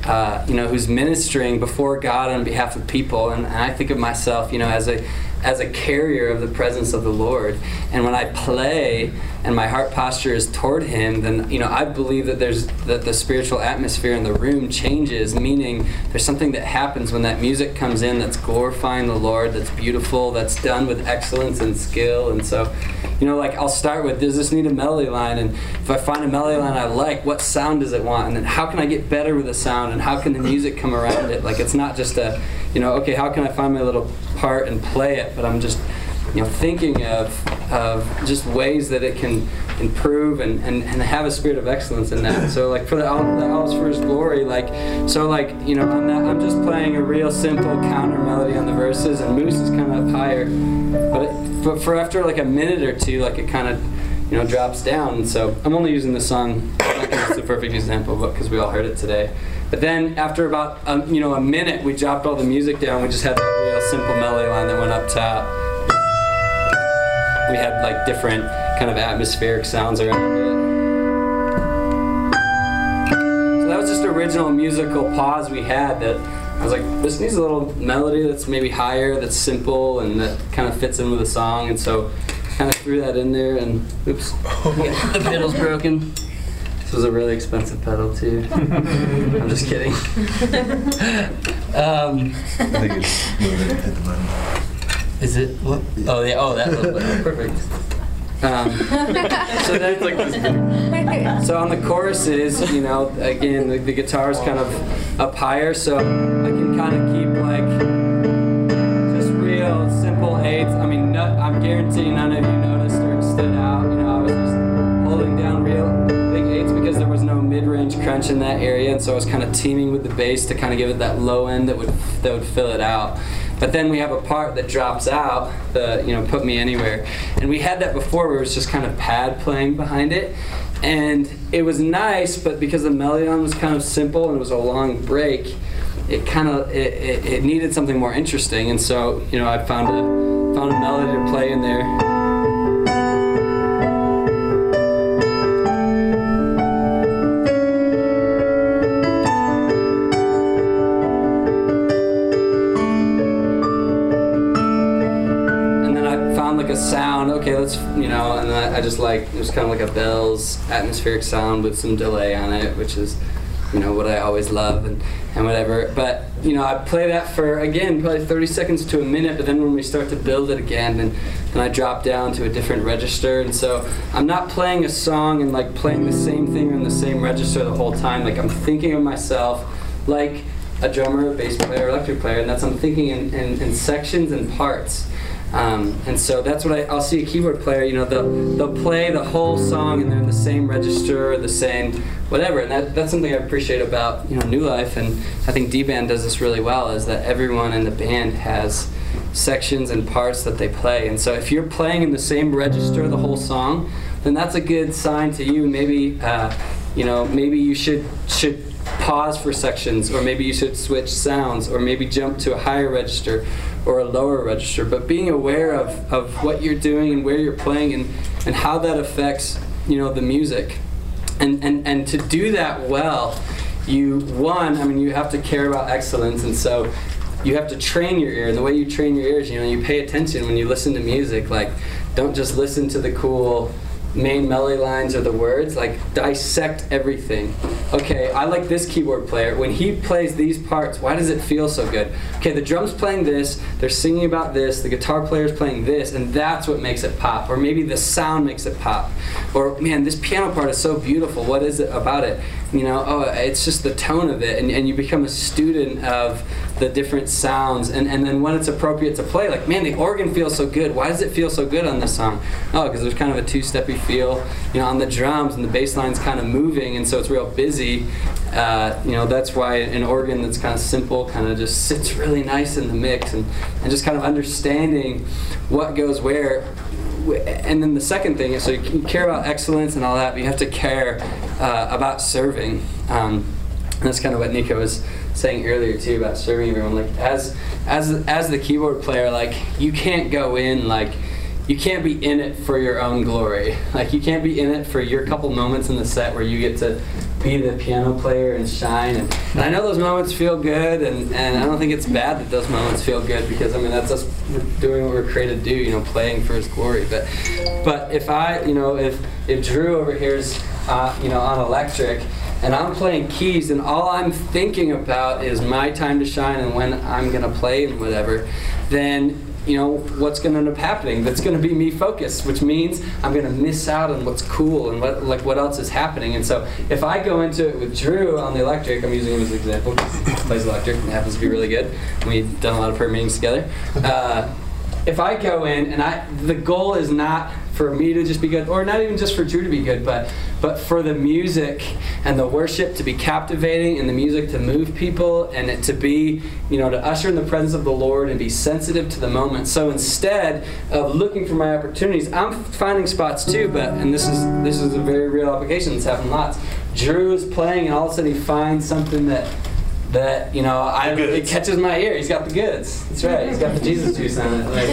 uh, you know, who's ministering before God on behalf of people. And, and I think of myself, you know, as a as a carrier of the presence of the Lord. And when I play and my heart posture is toward Him, then you know I believe that there's that the spiritual atmosphere in the room changes. Meaning there's something that happens when that music comes in that's glorifying the Lord, that's beautiful, that's done with excellence and skill. And so, you know, like I'll start with, does this need a melody line? And if I find a melody line I like, what sound does it want? And then how can I get better with the sound? And how can the music come around it? Like it's not just a, you know, okay, how can I find my little part and play it? But I'm just, you know, thinking of, of just ways that it can improve and, and, and have a spirit of excellence in that. So like for the, All's for His Glory, like, so like, you know, I'm, I'm just playing a real simple counter melody on the verses and Moose is kind of up higher. But, it, but for after like a minute or two, like it kind of, you know, drops down. So I'm only using the song, it's the perfect example, but because we all heard it today. But then after about, um, you know, a minute, we dropped all the music down. We just had that real simple melody line that went up top. We had like different kind of atmospheric sounds around it. So that was just the original musical pause we had that I was like, this needs a little melody that's maybe higher, that's simple, and that kind of fits in with the song. And so kind of threw that in there and oops, the pedal's broken. This was a really expensive pedal too. I'm just kidding. um, I think it's moving at the button. is it? What? Oh yeah. Oh, that little bit. Perfect. Um, so that's like this So on the choruses, you know, again, the, the guitar's kind of up higher, so I can kind of keep like just real simple eights. I mean, no, I'm guaranteeing none of you noticed or stood out. You know, I was just holding down real big eights because there was no mid-range crunch in that area, and so I was kind of teaming with the bass to kind of give it that low end that would that would fill it out. But then we have a part that drops out, the you know put me anywhere, and we had that before where it was just kind of pad playing behind it, and it was nice, but because the melody was kind of simple and it was a long break, it kind of it, it, it needed something more interesting, and so you know I found a found a melody to play in there. Sound. Okay, let's you know, and I, I just like it was kind of like a bells atmospheric sound with some delay on it, which is you know what I always love and and whatever. But you know, I play that for again probably 30 seconds to a minute. But then when we start to build it again, then then I drop down to a different register, and so I'm not playing a song and like playing the same thing in the same register the whole time. Like I'm thinking of myself like a drummer, a bass player, electric player, and that's I'm thinking in, in, in sections and parts. Um, and so that's what I, I'll see a keyboard player, you know, they'll, they'll play the whole song and they're in the same register, the same whatever. And that, that's something I appreciate about, you know, New Life. And I think D-Band does this really well is that everyone in the band has sections and parts that they play. And so if you're playing in the same register the whole song, then that's a good sign to you. Maybe, uh, you know, maybe you should, should pause for sections, or maybe you should switch sounds, or maybe jump to a higher register or a lower register. But being aware of, of what you're doing and where you're playing and, and how that affects you know the music. And, and, and to do that well, you one, I mean you have to care about excellence and so you have to train your ear and the way you train your ears, you know, you pay attention when you listen to music, like don't just listen to the cool main melody lines or the words, like dissect everything. Okay, I like this keyboard player. When he plays these parts, why does it feel so good? Okay, the drum's playing this, they're singing about this, the guitar player's playing this, and that's what makes it pop. Or maybe the sound makes it pop. Or man, this piano part is so beautiful. What is it about it? you know, oh, it's just the tone of it, and, and you become a student of the different sounds, and, and then when it's appropriate to play, like, man, the organ feels so good. Why does it feel so good on this song? Oh, because there's kind of a two-steppy feel, you know, on the drums, and the bass line's kind of moving, and so it's real busy. Uh, you know, that's why an organ that's kind of simple kind of just sits really nice in the mix, and, and just kind of understanding what goes where and then the second thing is so you can care about excellence and all that, but you have to care uh, about serving. Um, and that's kind of what Nico was saying earlier too about serving everyone. Like as as as the keyboard player, like you can't go in like you can't be in it for your own glory. Like you can't be in it for your couple moments in the set where you get to be the piano player and shine. And, and I know those moments feel good, and, and I don't think it's bad that those moments feel good because I mean that's us doing what we're created to do, you know, playing for His glory. But but if I, you know, if if Drew over here is, uh, you know, on electric. And I'm playing keys, and all I'm thinking about is my time to shine and when I'm gonna play and whatever. Then you know, what's going to end up happening. That's going to be me focused, which means I'm going to miss out on what's cool and what like what else is happening. And so if I go into it with Drew on the electric, I'm using him as an example. He plays electric and happens to be really good. We've done a lot of prayer meetings together. Uh, if I go in and I, the goal is not for me to just be good, or not even just for Drew to be good, but but for the music and the worship to be captivating, and the music to move people, and it to be, you know, to usher in the presence of the Lord and be sensitive to the moment. So instead of looking for my opportunities, I'm finding spots too. But and this is this is a very real application that's happening lots. Drew is playing, and all of a sudden he finds something that that you know I, it catches my ear. He's got the goods. That's right. He's got the Jesus juice on it. Like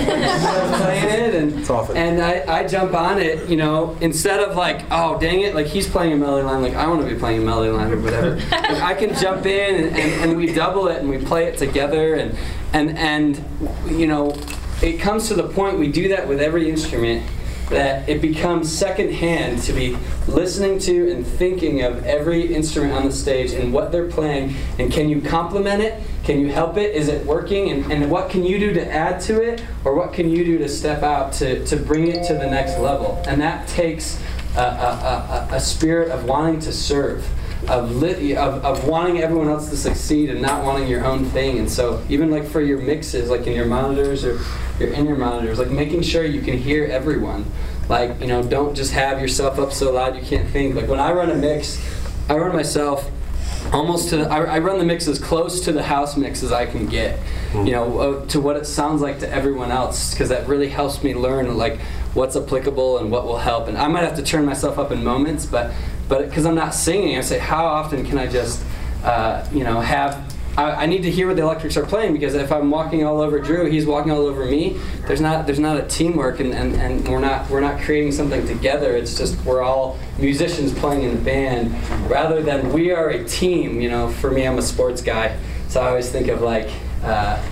playing it, and and I, I jump on it. You know, instead of like oh dang it, like he's playing a melody line. Like I want to be playing a melody line or whatever. like, I can jump in and, and, and we double it and we play it together and and and you know it comes to the point we do that with every instrument that it becomes secondhand to be listening to and thinking of every instrument on the stage and what they're playing and can you complement it? Can you help it? Is it working? And, and what can you do to add to it or what can you do to step out to, to bring it to the next level? And that takes a, a, a, a spirit of wanting to serve of, lit, of, of wanting everyone else to succeed and not wanting your own thing. And so even like for your mixes, like in your monitors or your in your monitors, like making sure you can hear everyone. Like, you know, don't just have yourself up so loud you can't think. Like when I run a mix, I run myself almost to the, I, I run the mix as close to the house mix as I can get, you know, uh, to what it sounds like to everyone else, because that really helps me learn like what's applicable and what will help. And I might have to turn myself up in moments, but but because I'm not singing, I say, how often can I just, uh, you know, have I, I, need to hear what the electrics are playing because if I'm walking all over Drew, he's walking all over me. There's not there's not a teamwork and, and, and we're not we're not creating something together. It's just we're all musicians playing in a band rather than we are a team. You know, for me, I'm a sports guy, so I always think of like. Uh,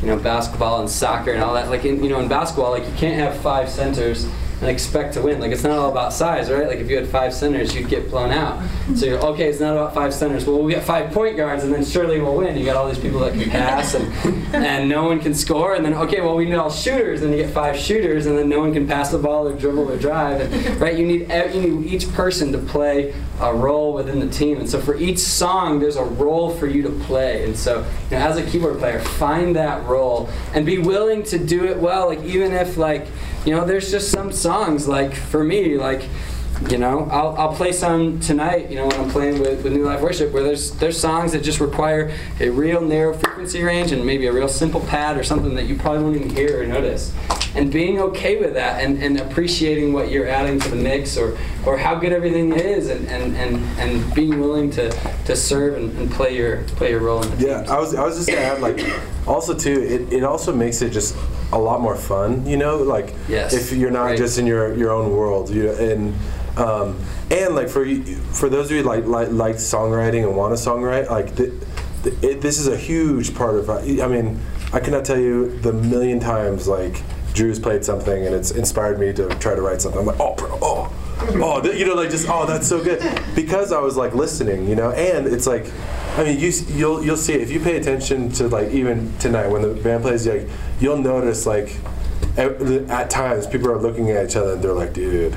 you know, basketball and soccer and all that. Like, in, you know, in basketball, like you can't have five centers and expect to win. Like it's not all about size, right? Like if you had five centers, you'd get blown out. So you're okay. It's not about five centers. Well, we get five point guards, and then surely we'll win. You got all these people that can pass, and and no one can score. And then okay, well we need all shooters, and you get five shooters, and then no one can pass the ball or dribble or drive. And, right? You need you need each person to play a role within the team. And so for each song, there's a role for you to play. And so you know, as a keyboard player, find that role and be willing to do it well. Like even if like you know, there's just some songs like for me, like you know, I'll, I'll play some tonight, you know, when I'm playing with, with New Life Worship, where there's there's songs that just require a real narrow frequency range and maybe a real simple pad or something that you probably won't even hear or notice. And being okay with that and, and appreciating what you're adding to the mix or, or how good everything is and, and, and, and being willing to, to serve and, and play your play your role in the Yeah, I was I was just gonna add like also too, it, it also makes it just a lot more fun, you know, like yes, if you're not right. just in your, your own world, you and um, and like for for those of you like like, like songwriting and want to songwrite, like the, the, it, this is a huge part of. I mean, I cannot tell you the million times like Drew's played something and it's inspired me to try to write something. I'm like, oh, bro, oh, oh, you know, like just oh, that's so good because I was like listening, you know, and it's like. I mean, you you'll you'll see if you pay attention to like even tonight when the band plays, like you'll notice like at, at times people are looking at each other and they're like, "Dude,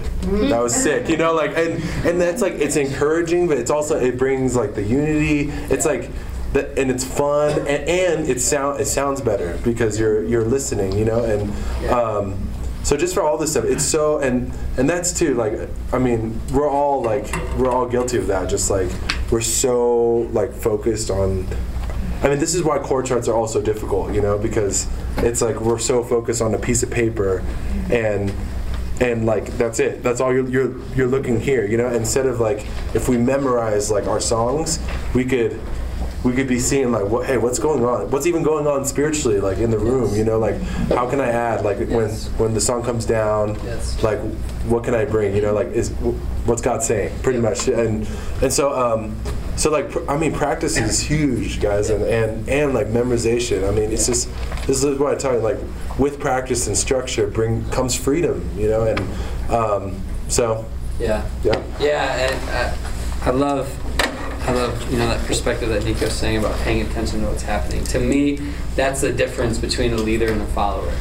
that was sick," you know, like, and and that's like it's encouraging, but it's also it brings like the unity. It's like. That, and it's fun, and, and it sound it sounds better because you're you're listening, you know, and um, so just for all this stuff, it's so and and that's too like I mean we're all like we're all guilty of that. Just like we're so like focused on. I mean this is why chord charts are also difficult, you know, because it's like we're so focused on a piece of paper, and and like that's it. That's all you're you're you're looking here, you know. Instead of like if we memorize like our songs, we could we could be seeing like what hey what's going on? What's even going on spiritually like in the room you know? Like how can i add like when Yes. when the song comes down Yes. like what can i bring you know? Like is what's god saying? Pretty Yeah. much and and so um so like pr- i mean practice is huge guys and and and like memorization. I mean it's just this is what i'm talking like with practice and structure bring comes freedom you know? And um so Yeah. yeah. Yeah, and uh, I love, I love, you know, that perspective that Nico's saying about paying attention to what's happening. To me, that's the difference between a leader and a follower.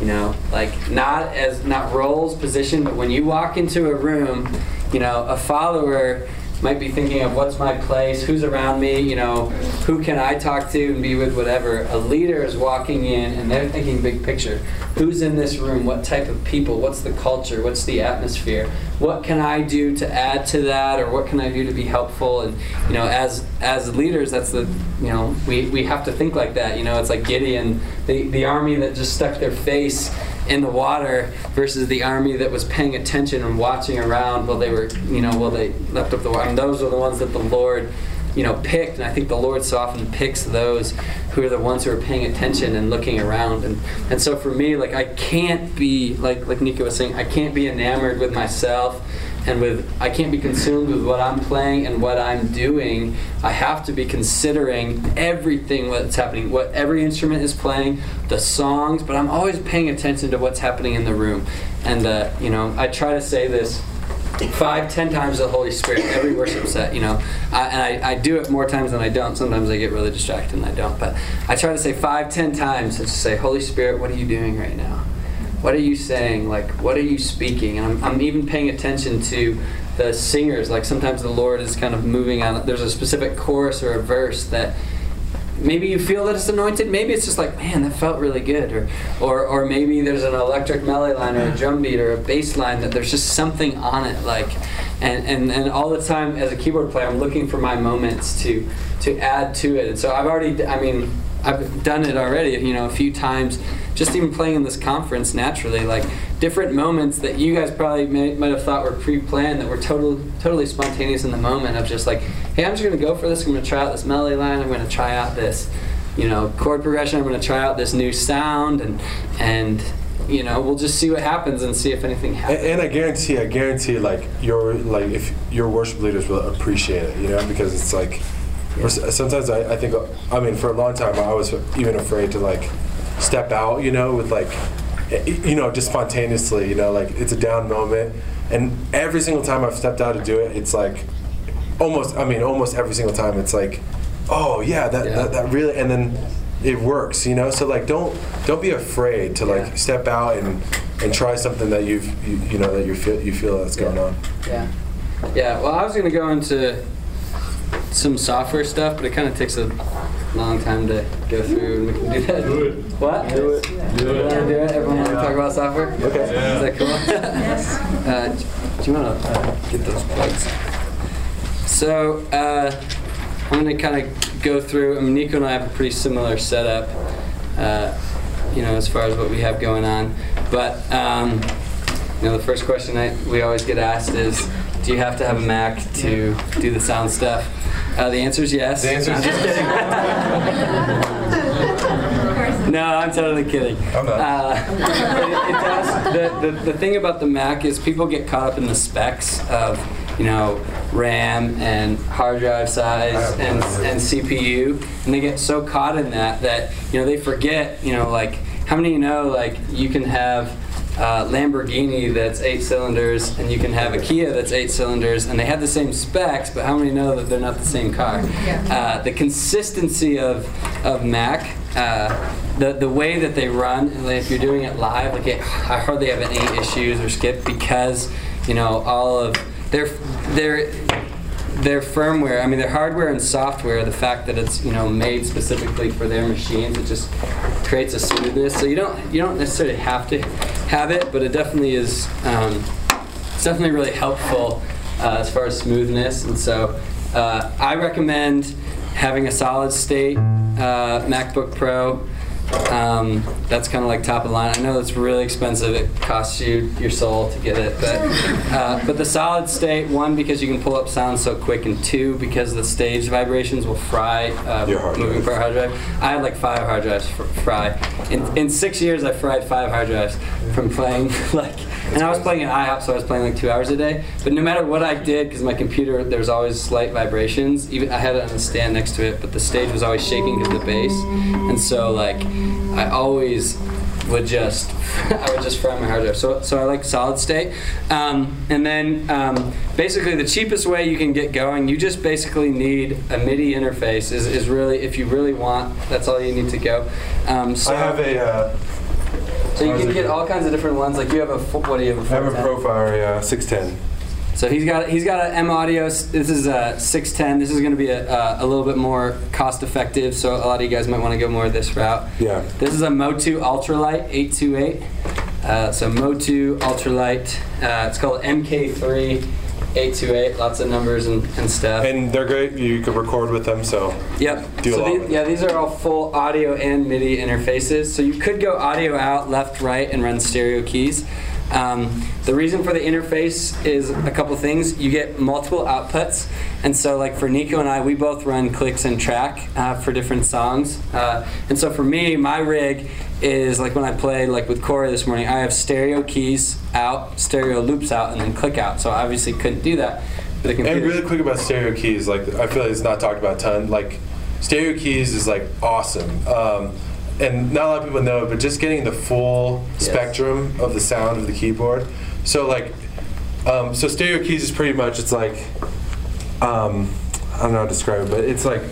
You know, like not as not roles, position, but when you walk into a room, you know, a follower might be thinking of what's my place, who's around me, you know, who can I talk to and be with, whatever. A leader is walking in and they're thinking big picture. Who's in this room? What type of people? What's the culture? What's the atmosphere? What can I do to add to that, or what can I do to be helpful? And you know, as as leaders, that's the you know we, we have to think like that. You know, it's like Gideon, the the army that just stuck their face in the water versus the army that was paying attention and watching around while they were, you know, while they left up the water. And those are the ones that the Lord, you know, picked. And I think the Lord so often picks those who are the ones who are paying attention and looking around. And and so for me, like I can't be like like Nico was saying, I can't be enamored with myself and with I can't be consumed with what I'm playing and what I'm doing. I have to be considering everything that's happening, what every instrument is playing, the songs, but I'm always paying attention to what's happening in the room. And uh, you know, I try to say this five, ten times the Holy Spirit every worship set. You know, I, and I, I do it more times than I don't. Sometimes I get really distracted and I don't. But I try to say five, ten times and just say, Holy Spirit, what are you doing right now? What are you saying? Like, what are you speaking? And I'm, I'm even paying attention to the singers. Like sometimes the Lord is kind of moving on. There's a specific chorus or a verse that maybe you feel that it's anointed. Maybe it's just like, man, that felt really good. Or, or, or maybe there's an electric melody line or a drum beat or a bass line that there's just something on it. Like, and, and, and all the time as a keyboard player, I'm looking for my moments to, to add to it. And so I've already, I mean, I've done it already, you know, a few times, just even playing in this conference naturally, like different moments that you guys probably may, might have thought were pre-planned that were total, totally spontaneous in the moment of just like, hey, I'm just gonna go for this. I'm gonna try out this melody line. I'm gonna try out this, you know, chord progression. I'm gonna try out this new sound, and and you know, we'll just see what happens and see if anything And, happens. and I guarantee, I guarantee, like your like if your worship leaders will appreciate it, you know, because it's like s- sometimes I, I think I mean for a long time I was even afraid to like step out, you know, with like eh, you know just spontaneously, you know, like it's a down moment, and every single time I've stepped out to do it, it's like almost I mean almost every single time it's like oh yeah that Yeah. that, that really and then it works, you know. So like don't don't be afraid to like Yeah. step out and and try something that you've you, you know that you feel you feel that's going on. Yeah. Yeah. Well, I was gonna go into some software stuff, but it kind of takes a long time to go through, and we can do that. Do it. What? Do it. Do it. Do it. Everyone want to talk about software? Okay. Is that cool? uh, do you want to uh, get those plugs? So uh, I'm going to kind of go through. I mean, Nico and I have a pretty similar setup, uh, you know, as far as what we have going on. But um, you know, the first question I, we always get asked is, do you have to have a Mac to do the sound stuff? Uh, the answer is yes. The answer is I'm just kidding. no, I'm totally kidding. I'm not. Uh, it, it does. The, the, the thing about the Mac is people get caught up in the specs of, you know, RAM and hard drive size and, and CPU, and they get so caught in that that you know they forget, you know, like how many of you know like you can have uh, Lamborghini that's eight cylinders and you can have a Kia that's eight cylinders and they have the same specs, but how many know that they're not the same car? Uh, the consistency of, of Mac uh, the the way that they run, and if you're doing it live, like it, I hardly have any issues or skip because you know all of their their their firmware, I mean their hardware and software, the fact that it's you know made specifically for their machines, it just creates a smoothness. So you don't you don't necessarily have to have it, but it definitely is. Um, it's definitely really helpful uh, as far as smoothness, and so uh, I recommend having a solid state uh, MacBook Pro. Um, that's kind of like top of the line. I know it's really expensive. It costs you your soul to get it, but uh, but the solid state one because you can pull up sound so quick, and two because the stage vibrations will fry uh, Your hard moving drive. hard drive. I had like five hard drives fr- fry. In, in six years, I fried five hard drives from playing like. And I was playing an IHOP, so I was playing like two hours a day. But no matter what I did, because my computer, there was always slight vibrations. Even I had it on the stand next to it, but the stage was always shaking because the bass. And so like, I always would just I would just fry my hard drive. So so I like solid state. Um, and then um, basically the cheapest way you can get going, you just basically need a MIDI interface. Is, is really if you really want, that's all you need to go. Um, so I have a, uh, so you can get all kinds of different ones. Like you have a what do you have? I have a 410? ProFire, yeah, 610. So he's got he's got an M Audio. This is a 610. This is going to be a, a little bit more cost effective. So a lot of you guys might want to go more this route. Yeah. This is a Motu Ultralight 828. Uh, so Motu Ultralight. Uh, it's called MK3 828. Lots of numbers and, and stuff. And they're great. You can record with them, so. Yep. Do a so lot the- with yeah, these are all full audio and MIDI interfaces. So you could go audio out, left, right, and run stereo keys. Um, the reason for the interface is a couple things. You get multiple outputs, and so like for Nico and I, we both run clicks and track uh, for different songs. Uh, and so for me, my rig is like when I played like with Corey this morning. I have stereo keys out, stereo loops out, and then click out. So I obviously couldn't do that with. And really quick about stereo keys, like I feel like it's not talked about a ton. Like stereo keys is like awesome, um, and not a lot of people know it, but just getting the full Yes. spectrum of the sound of the keyboard. So like, um, so stereo keys is pretty much it's like, um, I don't know how to describe it, but it's like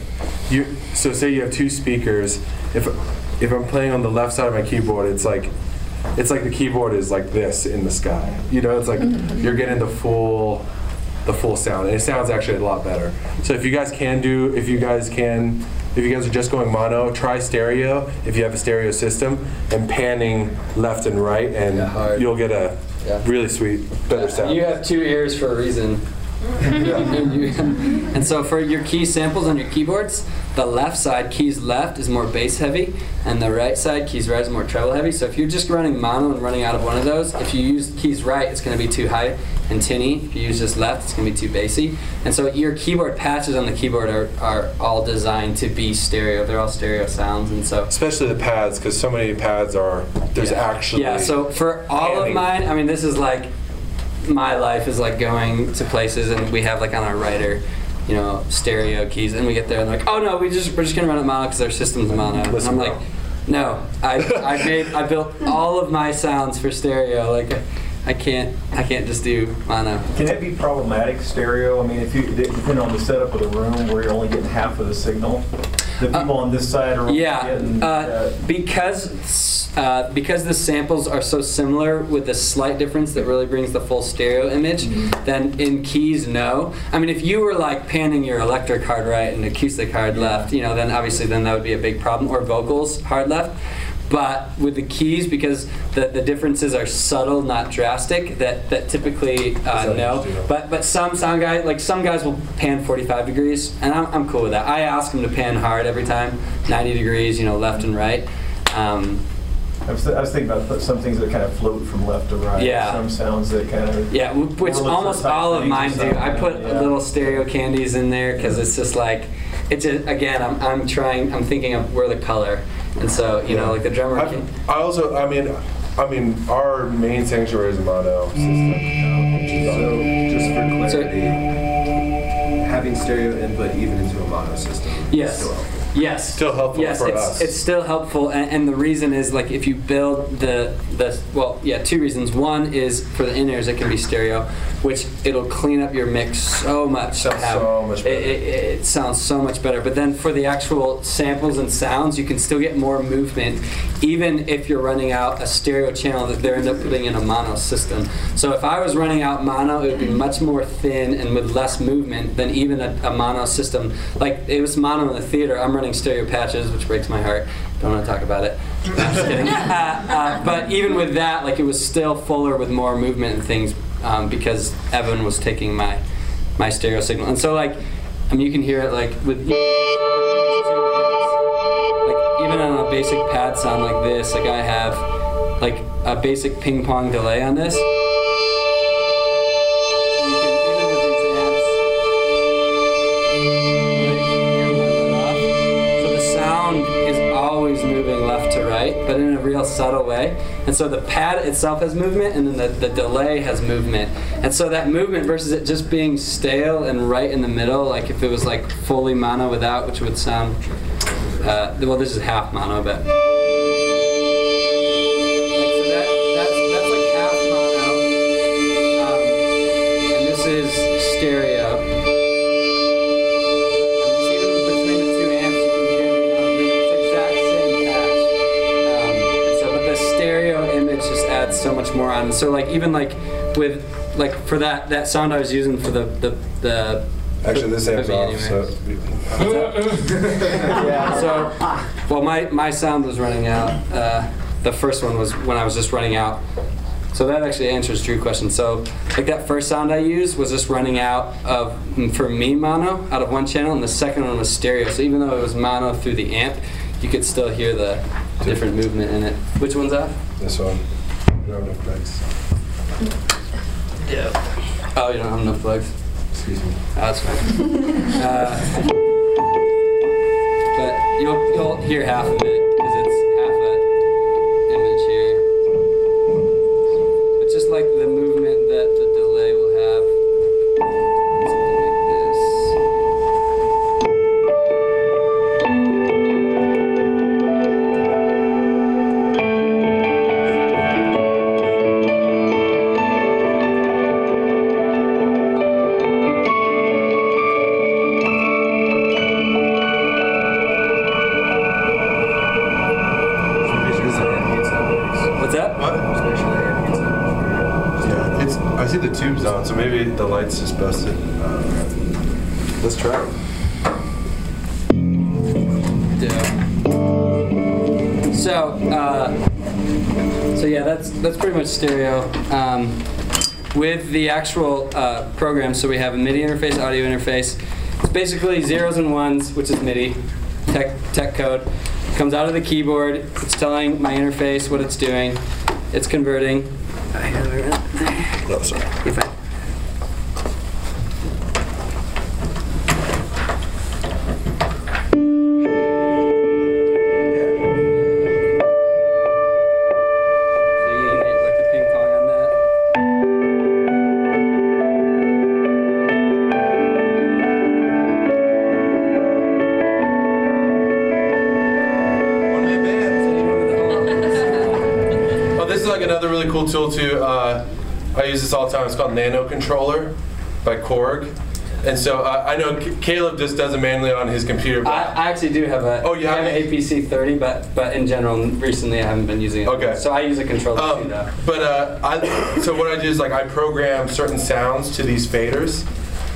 you. So say you have two speakers. If if I'm playing on the left side of my keyboard, it's like it's like the keyboard is like this in the sky. You know, it's like you're getting the full the full sound, and it sounds actually a lot better. So if you guys can do, if you guys can, if you guys are just going mono, try stereo. If you have a stereo system, and panning left and right, and Yeah, you'll get a Yeah. really sweet, better sound. You have two ears for a reason. and so for your key samples on your keyboards, the left side keys left is more bass heavy, and the right side keys right is more treble heavy. So if you're just running mono and running out of one of those, if you use keys right, it's going to be too high and tinny. If you use just left, it's going to be too bassy. And so your keyboard patches on the keyboard are, are all designed to be stereo. They're all stereo sounds, and so Especially the pads, because so many pads are. There's yeah. actually. Yeah, so for all of mine, I mean, this is like my life is like going to places and we have like on our rider, you know, stereo keys, and we get there and like, oh no, we just we're just gonna run it mono because our system's mono. And I'm like, no, I I made I built all of my sounds for stereo. Like, I can't I can't just do mono. Can it be problematic stereo? I mean, if you, depending on the setup of the room where you're only getting half of the signal, the people on this side are Yeah, getting. uh, uh, because uh, because the samples are so similar with a slight difference that really brings the full stereo image. Then in keys, no. I mean, if you were like panning your electric hard right and acoustic hard left, you know, then obviously then that would be a big problem. Or vocals hard left. But with the keys, because the, the differences are subtle, not drastic, that, that typically uh, that no. what you do? But but some sound guys like some guys will pan 45 degrees, and I'm, I'm cool with that. I ask them to pan hard every time, 90 degrees, you know, left and right. Um, I was, I was thinking about some things that kind of float from left to right. Yeah. Some sounds that kind of. yeah, which almost all of mine do. I put yeah. little stereo candies in there because it's just like, it's just, again, I'm, I'm trying, I'm thinking of where the color, and so you know, like the drummer. I, Can, I also, I mean, I mean, our main sanctuary is a mono system. So, just for So- clarity, having stereo input even into a mono system. Yes. Yes. Still helpful yes, for it's, us. It's still helpful, and, and the reason is like if you build the the well, yeah, two reasons. One is for the in ears, it can be stereo, which it'll clean up your mix so much. have- so much it- better. It, it, it sounds so much better. But then for the actual samples and sounds, you can still get more movement, even if you're running out a stereo channel that they're end up putting in a mono system. So if I was running out mono, it would be much more thin and with less movement than even a, a mono system. Like it was mono in the theater. I'm running stereo patches, which breaks my heart. Don't want to talk about it. I'm just kidding. Uh, uh, but even with that, like it was still fuller with more movement and things um, because Evan was taking my my stereo signal. And so like, I mean, you can hear it like with like even on a basic pad sound like this. Like I have like a basic ping pong delay on this. Real subtle way. And so the pad itself has movement, and then the, the delay has movement. And so that movement versus it just being stale and right in the middle, like if it was like fully mono without, which would sound, uh, well, this is half mono, but. So much more on. So, like even like with like for that that sound I was using for the the the. Actually, this amp's off, so. yeah. So, well, my my sound was running out. Uh, the first one was when I was just running out. So that actually answers Drew's question. So, like that first sound I used was just running out of for me mono out of one channel, and the second one was stereo. So even though it was mono through the amp, you could still hear the different movement in it. Which one's off? This one. You don't have enough legs. Yeah. Oh, you don't have enough legs. Excuse me. Oh, that's fine. uh, but you'll you'll hear half of it see the tubes on, so maybe the lights just busted. Let's try it. Yeah. So, uh, so yeah, that's that's pretty much stereo. Um, with the actual uh, program, so we have a MIDI interface, audio interface. It's basically zeros and ones, which is MIDI, tech tech code. Comes out of the keyboard. It's telling my interface what it's doing. It's converting. Tool too. Uh, I use this all the time. It's called Nano Controller by Korg. And so uh, I know C- Caleb just does it manually on his computer. I, But I actually do have a. Oh, you I have an? APC 30, but but in general, recently I haven't been using it. Okay. So I use a controller too, Um, though. but uh, I, so what I do is like I program certain sounds to these faders,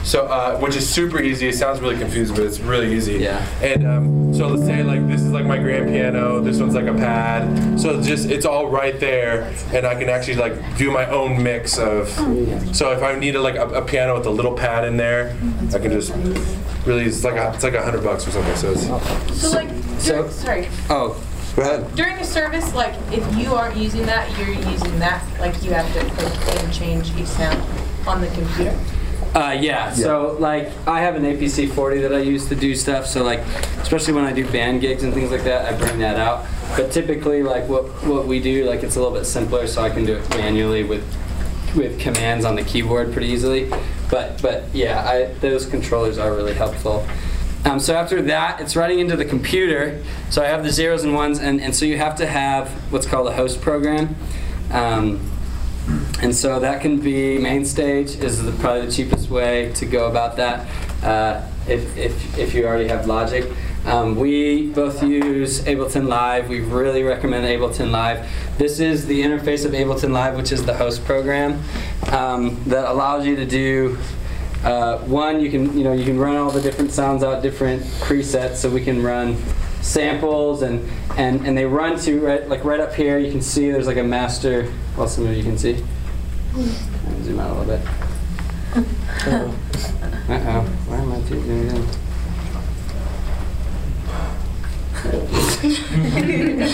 so uh, which is super easy. It sounds really confusing, but it's really easy. Yeah. And um, so let's say like this is like my grand piano. This one's like a pad. So it's just it's all right there, and I can actually like do my own mix of. Oh, so if I needed like a, a piano with a little pad in there, I can just really it's like a, it's like a hundred bucks or something. So it's So like, So- sorry, Oh, go ahead. during a service, like if you aren't using that, you're using that, like you have to click and change each sound on the computer. Uh, yeah. So like, I have an APC 40 that I use to do stuff. So like, especially when I do band gigs and things like that, I bring that out. But typically, like what what we do, like it's a little bit simpler, so I can do it manually with with commands on the keyboard pretty easily. But but yeah, I, those controllers are really helpful. Um, so after that, it's running into the computer. So I have the zeros and ones, and, and so you have to have what's called a host program. Um, and so that can be MainStage is the, probably the cheapest way to go about that uh, if, if, if you already have Logic. Um, we both use Ableton Live. We really recommend Ableton Live. This is the interface of Ableton Live, which is the host program um, that allows you to do uh, one. You can you know you can run all the different sounds out, different presets. So we can run samples and and and they run to right like right up here. You can see there's like a master. Well, some of you can see. Zoom out a little bit. Uh oh. Why am I doing that?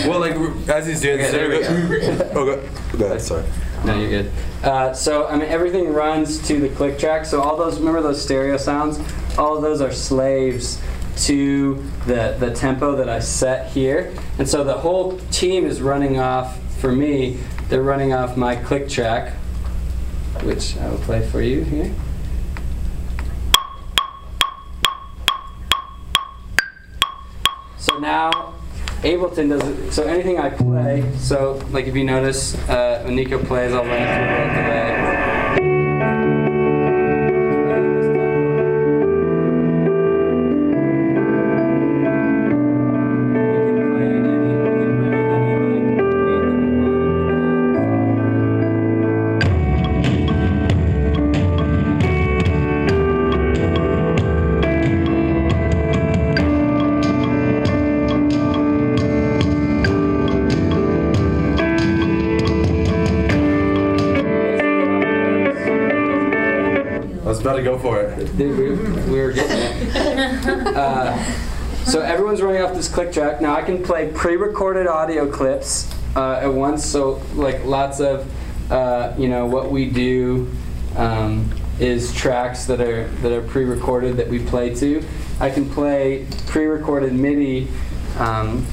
well, like as he's doing Okay, this, there we oh, go, go. Sorry. No, you're good. Uh, so I mean, everything runs to the click track. So all those, remember those stereo sounds? All of those are slaves to the the tempo that I set here. And so the whole team is running off. For me, they're running off my click track, which I will play for you here. So now Ableton does it. So anything I play, so like if you notice, uh, when Nico plays, I'll run through a little delay. Can play pre-recorded audio clips uh, at once. So like lots of, uh, you know, what we do um, is tracks that are that are pre-recorded that we play to. I can play pre-recorded MIDI um,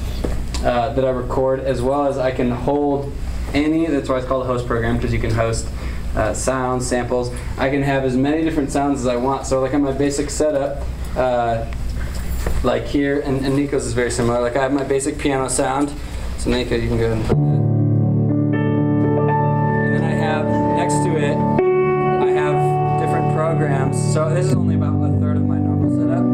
uh, that I record, as well as I can hold any. That's why it's called a host program because you can host uh, sounds, samples. I can have as many different sounds as I want. So like on my basic setup, uh, like here, and, and Nico's is very similar. Like I have my basic piano sound. So Nico, you can go ahead and put that. And then I have next to it, I have different programs. So this is only about a third of my normal setup.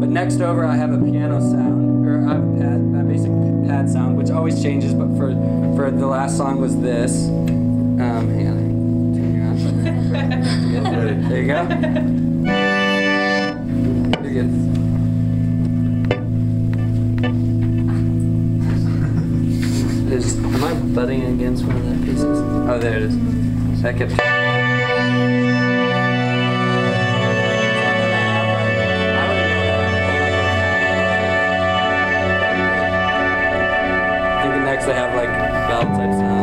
But next over, I have a piano sound, or I have a pad, my basic pad sound, which always changes. But for for the last song was this. Um, hang on. Turn you on. There you go. Butting against one of the pieces? Oh, there it is. That kept. I think next I have like bell type sound.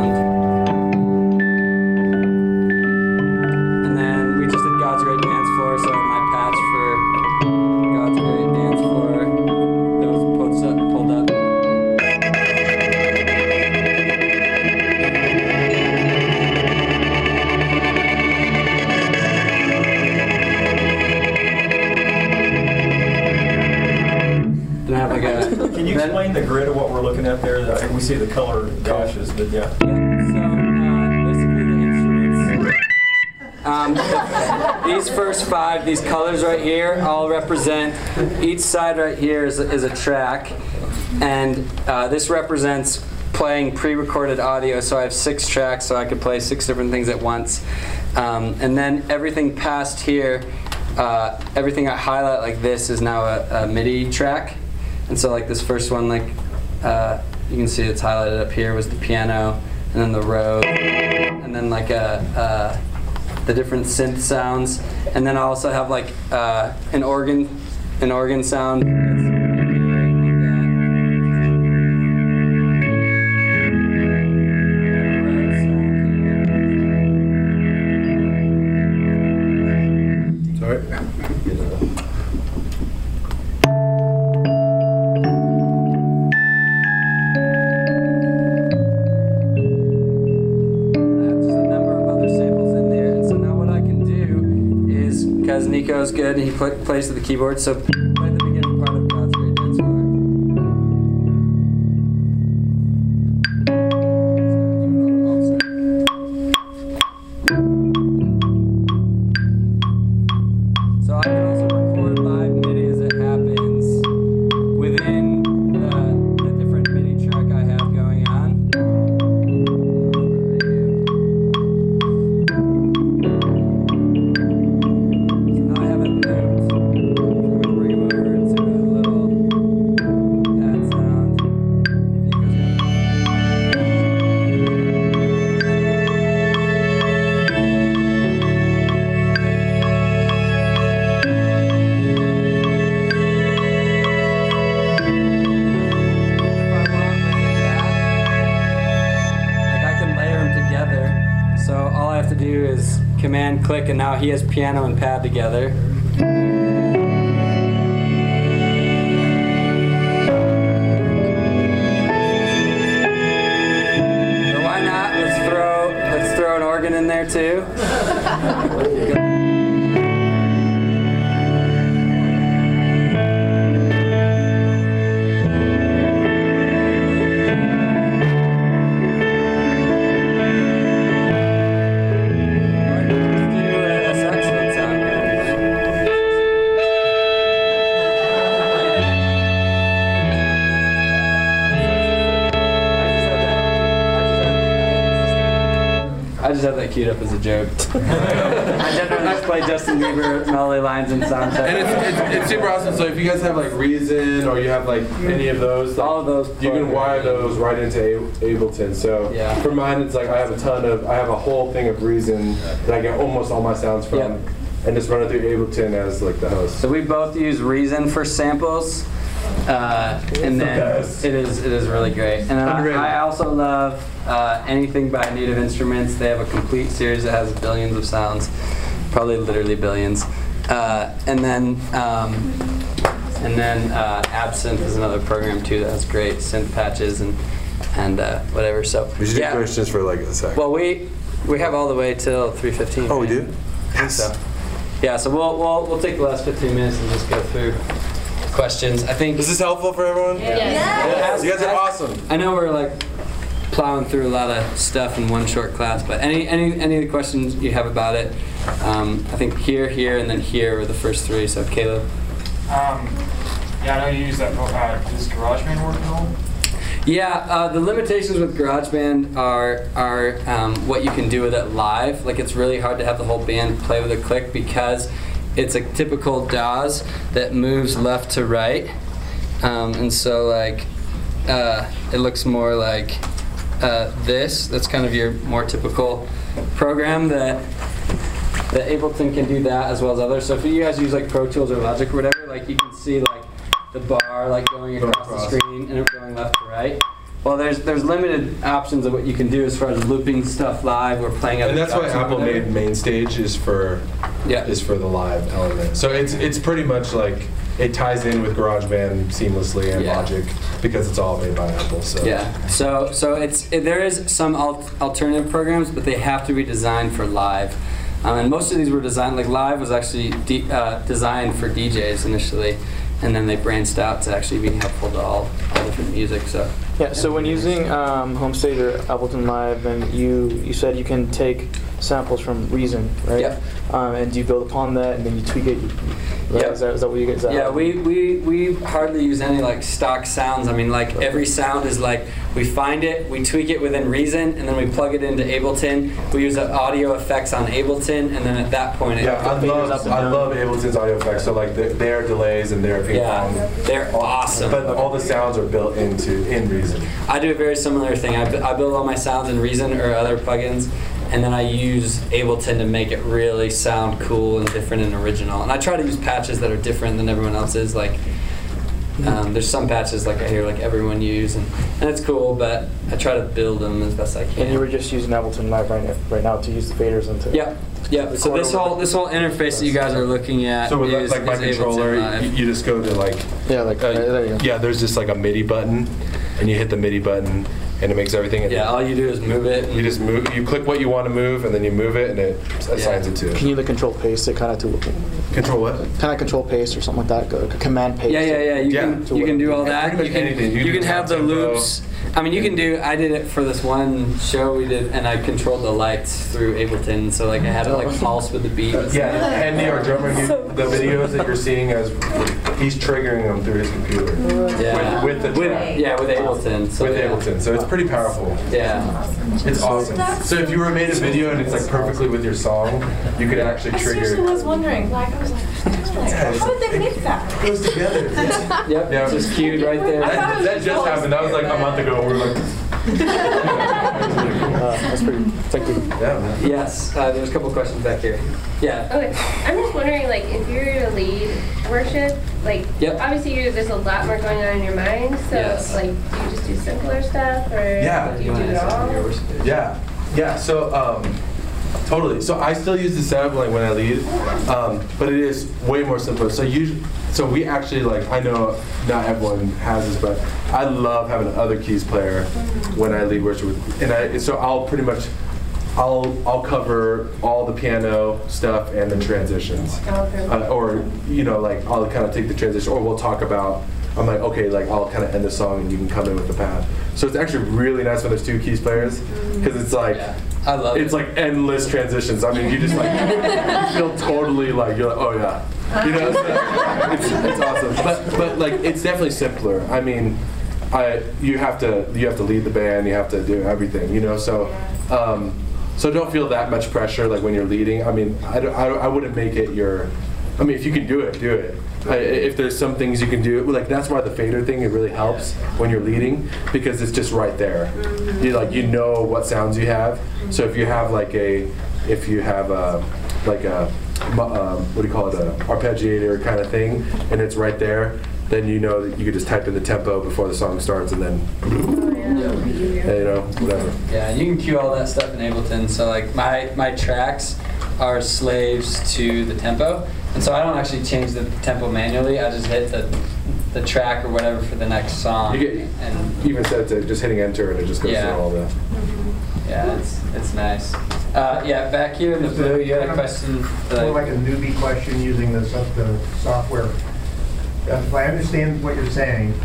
I- We see the color dashes, but yeah. So, uh, basically the instruments. Um, these first five, these colors right here, all represent, each side right here is is a track. And uh, this represents playing pre-recorded audio. So I have six tracks, so I could play six different things at once. Um, and then everything past here, uh, everything I highlight like this is now a, a MIDI track. And so like this first one, like uh, you can see it's highlighted up here was the piano, and then the Rhodes, and then like a, uh, the different synth sounds, and then I also have like uh, an organ, an organ sound. And he pl- plays to the keyboard, so click, and now he has piano and pad together. Or why not? Let's throw let's throw an organ in there too. queued up as a joke. I generally just play Justin Bieber melody lines and soundtrack. And it's, it's, it's super awesome. So if you guys have like Reason or you have like any of those, like, all of those. you can wire those right into A- Ableton. So Yeah. for mine, it's like I have a ton of, I have a whole thing of Reason that I get almost all my sounds from, Yep. and just run it through Ableton as like the host. So we both use Reason for samples, uh, and then best. it is it is really great. And then I, I also love uh, anything by Native Instruments. They have a complete series that has billions of sounds, probably literally billions. Uh, and then um, and then uh, Absynth is another program too that has great synth patches and and uh, whatever. So We should do yeah. questions for like a sec. Well, we we have all the way till 3:15. oh, we do? Yes. So, yeah, so we'll, we'll, we'll take the last 15 minutes and just go through questions. I think. Is this helpful for everyone? Yes. You guys are awesome. I know we're like plowing through a lot of stuff in one short class, but any any any of the questions you have about it, um, I think here, here, and then here are the first three. So Caleb. Um, yeah, I know you use that. Uh, does GarageBand work at all? Yeah, uh, the limitations with GarageBand are are um, what you can do with it live. Like it's really hard to have the whole band play with a click because it's a typical DAWs that moves left to right, um, and so like uh, it looks more like uh, this. That's kind of your more typical program that that Ableton can do that as well as others. So if you guys use like Pro Tools or Logic or whatever, like you can see like the bar like going Going across the screen and it going left to right. Well, there's there's limited options of what you can do as far as looping stuff live or playing other And that's why Apple made MainStage is for Yeah. is for the live element. So it's it's pretty much like it ties in with GarageBand seamlessly and Yeah. Logic because it's all made by Apple. So Yeah. So so it's it, there is some al- alternative programs, but they have to be designed for live. Um, and most of these were designed like live was actually de- uh, designed for DJs initially, and then they branched out to actually being helpful to all, all different music. So Yeah, so when using um, Homestage or Ableton Live, then you you said you can take samples from Reason, right? Yep. Um, and you build upon that, and then you tweak it. Right? Yep. Is, that, is that what you guys? Yeah, we, we, we hardly use any like stock sounds. I mean, like every sound is like we find it, we tweak it within Reason, and then we plug it into Ableton. We use uh, audio effects on Ableton, and then at that point, it Yeah, I fingers up love I down. love Ableton's audio effects. So like their, their delays and their ping yeah, pong. they're awesome. But all the sounds are built into in Reason. I do a very similar thing. I, I build all my sounds in Reason or other plugins, and then I use Ableton to make it really sound cool and different and original. And I try to use patches that are different than everyone else's. Like, um, there's some patches like I hear like everyone use, and, and it's cool, but I try to build them as best I can. And you were just using Ableton Live right now, right now to use the faders into. Yeah, yeah. So this whole this whole interface that you guys are looking at So with is, like my is controller, you, you just go to like Yeah, like uh, right, there you go. yeah. There's just like a MIDI button, and you hit the MIDI button, and it makes everything. yeah, all you do is move it. You just move. You click what you want to move, and then you move it, and it assigns it to Can you like control paste it kind of to Control what? kind of control paste or something like that? Go command paste. Yeah, yeah, yeah. You Yeah. can you can do all that. You can anything. You you can can have the tempo. Loops. I mean, you can do. I did it for this one show we did, and I controlled the lights through Ableton. So like I had it like pulse with the beat. and. Yeah, Andy, our drummer, he, the videos that you're seeing as he's triggering them through his computer Yeah. with, with the With, yeah, with Ableton. So with yeah. Ableton. So it's pretty powerful. Yeah. It's awesome. So if you were made a video and it's like perfectly with your song, you could actually trigger. I seriously trigger. was wondering, like, I was like, how did they make that? It goes together. Yep. Yeah. Just cued right there. That, that just happened. That was like a month ago. We're like, Uh, that's pretty. Thank you. yeah. Yes. Uh, there's a couple questions back here. Yeah. Okay, I'm just wondering, like, if you're a lead worship, like, Yep. obviously you, there's a lot more going on in your mind. So, Yes. like, do you just do simpler stuff, or Yeah. do you do it all? Yeah, yeah. So um, Totally. So I still use the setup like when I lead, um, but it is way more simpler. So usually, so we actually like I know not everyone has this, but I love having an other keys player when I lead worship, with, and I so I'll pretty much. I'll, I'll cover all the piano stuff and the transitions. Uh, or, you know, like I'll kind of take the transition, or we'll talk about, I'm like, okay, like I'll kind of end the song and you can come in with the pad. So it's actually really nice when there's two keys players, because it's like, I love it's like endless transitions. I mean, you just like feel totally like you're like, oh yeah, you know, so it's, it's awesome. But but like it's definitely simpler. I mean, I you have to you have to lead the band, you have to do everything, you know. So um, so don't feel that much pressure like when you're leading. I mean, I, I, I wouldn't make it your. I mean, if you can do it, do it. I, if there's some things you can do, like that's why the fader thing it really helps when you're leading because it's just right there. You like you know what sounds you have. So if you have like a, if you have a, like a, um, what do you call it, a arpeggiator kind of thing, and it's right there, then you know that you could just type in the tempo before the song starts, and then, yeah. you know, whatever. Yeah, you can cue all that stuff in Ableton. So like my my tracks are slaves to the tempo, and so I don't actually change the tempo manually. I just hit the the track or whatever for the next song. You get and even set to just hitting enter, and it just goes Yeah. through all the. yeah, it's it's nice. Uh, yeah, back here in the blue, you had a question. that More like a newbie question using the, the software. If I understand what you're saying,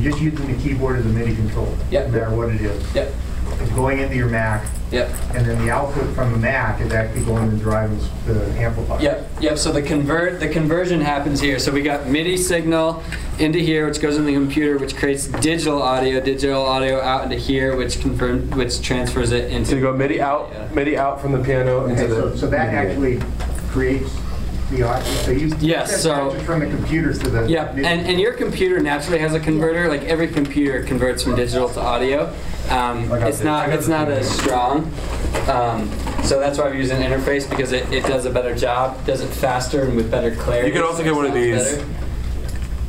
you're just using the keyboard as a MIDI control. Yep. No matter what it is. Yep. It's going into your Mac, Yep. and then the output from the Mac is actually going to drive the the amplifier. Yep, yep. So the convert the conversion happens here. So we got MIDI signal into here, which goes in the computer, which creates digital audio, digital audio out into here, which confirm which transfers it into. So you go MIDI out, MIDI out from the piano into Okay, so, the. so that MIDI actually creates the audio, so you. Yes, that's so- From the computers to the. Yeah, and, and your computer naturally has a converter. Like every computer converts from digital to audio. Um, it's this. not it's not as strong. Um, so that's why we use an interface because it, it does a better job, does it faster and with better clarity. You can also get one of these. better.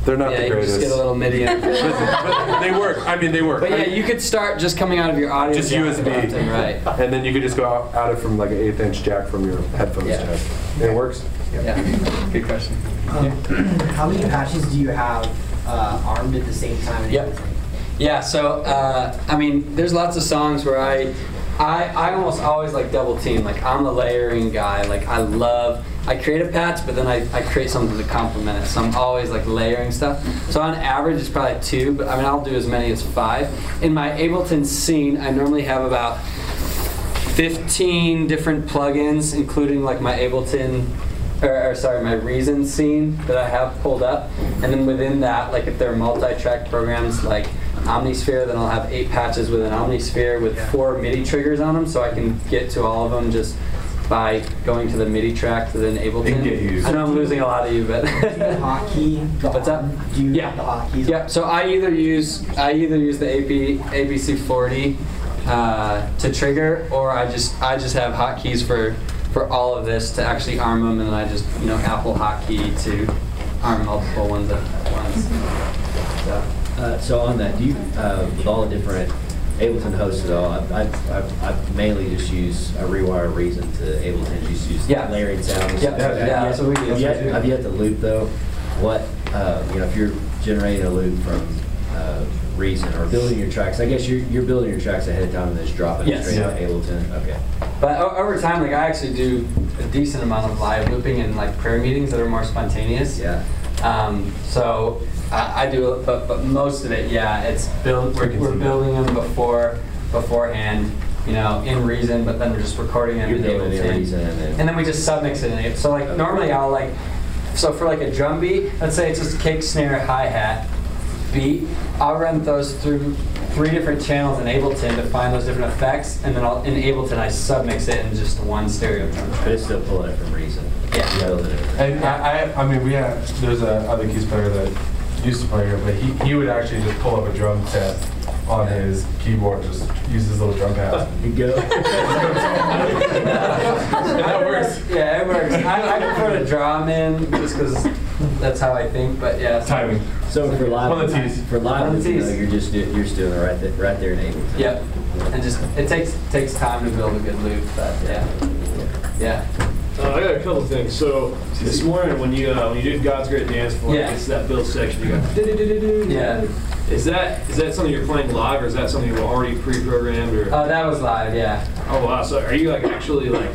They're not yeah, the you greatest. just get a little MIDI. Listen, but they work. I mean, they work. But yeah, mean, you could start just coming out of your audio just USB, left and right. and then you could just go out, out it from like an eighth inch jack from your headphones Yeah. jack, and it works. Yeah, good question. How many patches do you have uh, armed at the same time? and Yep. Yeah, so uh, I mean, there's lots of songs where I, I, I almost always like double team. Like I'm the layering guy. Like I love, I create a patch, but then I, I create something to complement it. So I'm always like layering stuff. So on average, it's probably two, but I mean, I'll do as many as five. In my Ableton scene, I normally have about 15 different plugins, including like my Ableton, or, or sorry, my Reason scene that I have pulled up. And then within that, like if they're multi-track programs like Omnisphere, then I'll have eight patches with an Omnisphere with four MIDI triggers on them, so I can get to all of them just by going to the MIDI track within Ableton. They can get used. I know I'm losing a lot of you, but Do you hotkey What's up? Do you Yeah. the hotkeys? yeah, so I either use I either use the AP APC 40 uh, to trigger, or I just I just have hotkeys for for all of this to actually arm them, and then I just you know Apple hotkey to arm multiple ones at once. So. Uh, so on that, do you, uh, with all the different Ableton hosts at all, I've, I've, I've, I've mainly just use a rewire reason to Ableton, just use Yeah. layering sounds. Yeah, yeah, that. that's what we do. Have you, we have you had to loop though? What, uh, you know, if you're generating a loop from, uh, Reason or building your tracks, I guess you're, you're building your tracks ahead of time and then just dropping it Yes. straight Yeah. to Ableton, okay. But o- over time, like I actually do a decent amount of live looping and like prayer meetings that are more spontaneous. Yeah. Um, so I, I do, it, but but most of it, yeah, it's build. We're, we're building them before beforehand, you know, in Reason, but then we're just recording them You're in building it in Ableton. Reason and then. and then we just submix it in it. So like normally I'll like, so for like a drum beat, let's say it's just kick, snare, hi hat beat. I'll run those through three different channels in Ableton to find those different effects, and then I'll in Ableton I submix it in just one stereo drum But it's still pulling it from Reason. Yeah. You're. And I, I, I mean, we have, there's a other keys player that used to play here, but he, he would actually just pull up a drum set on his keyboard, and just use his little drum pad. You go. that works. Yeah, it works. I, I prefer to draw 'em in just because that's how I think. But yeah, so- Timing. So for live, One of the T's. for live, One of the you know, you're just do- you're just doing it right there, right there in Ableton. Yep. and just it takes takes time to build a good loop. But yeah, yeah. Uh, I got a couple things. So this morning when you uh, when you did God's Great Dance Floor, Yeah. it's that build section. You got. Yeah. Is that is that something you're playing live, or is that something you were already pre-programmed? Or Uh, that was live. Yeah. oh wow, so are you like actually like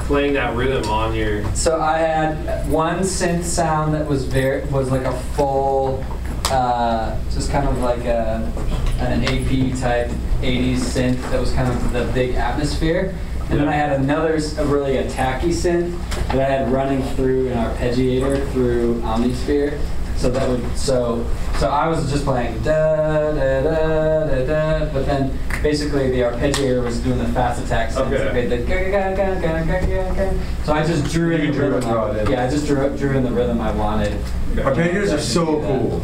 playing that rhythm on your? So I had one synth sound that was very was like a full, uh, just kind of like a an AP type 80s synth that was kind of the big atmosphere. And then I had another a really attacky synth that I had running through an arpeggiator through Omnisphere. So that would so so I was just playing da da da da da, but then basically the arpeggiator was doing the fast attack synth. Okay. Okay, the ga- ga- ga- ga- ga- ga- ga. So I just drew in You the drew rhythm. draw I- it in. Yeah, I just drew drew in the rhythm I wanted. Arpeggiators are so cool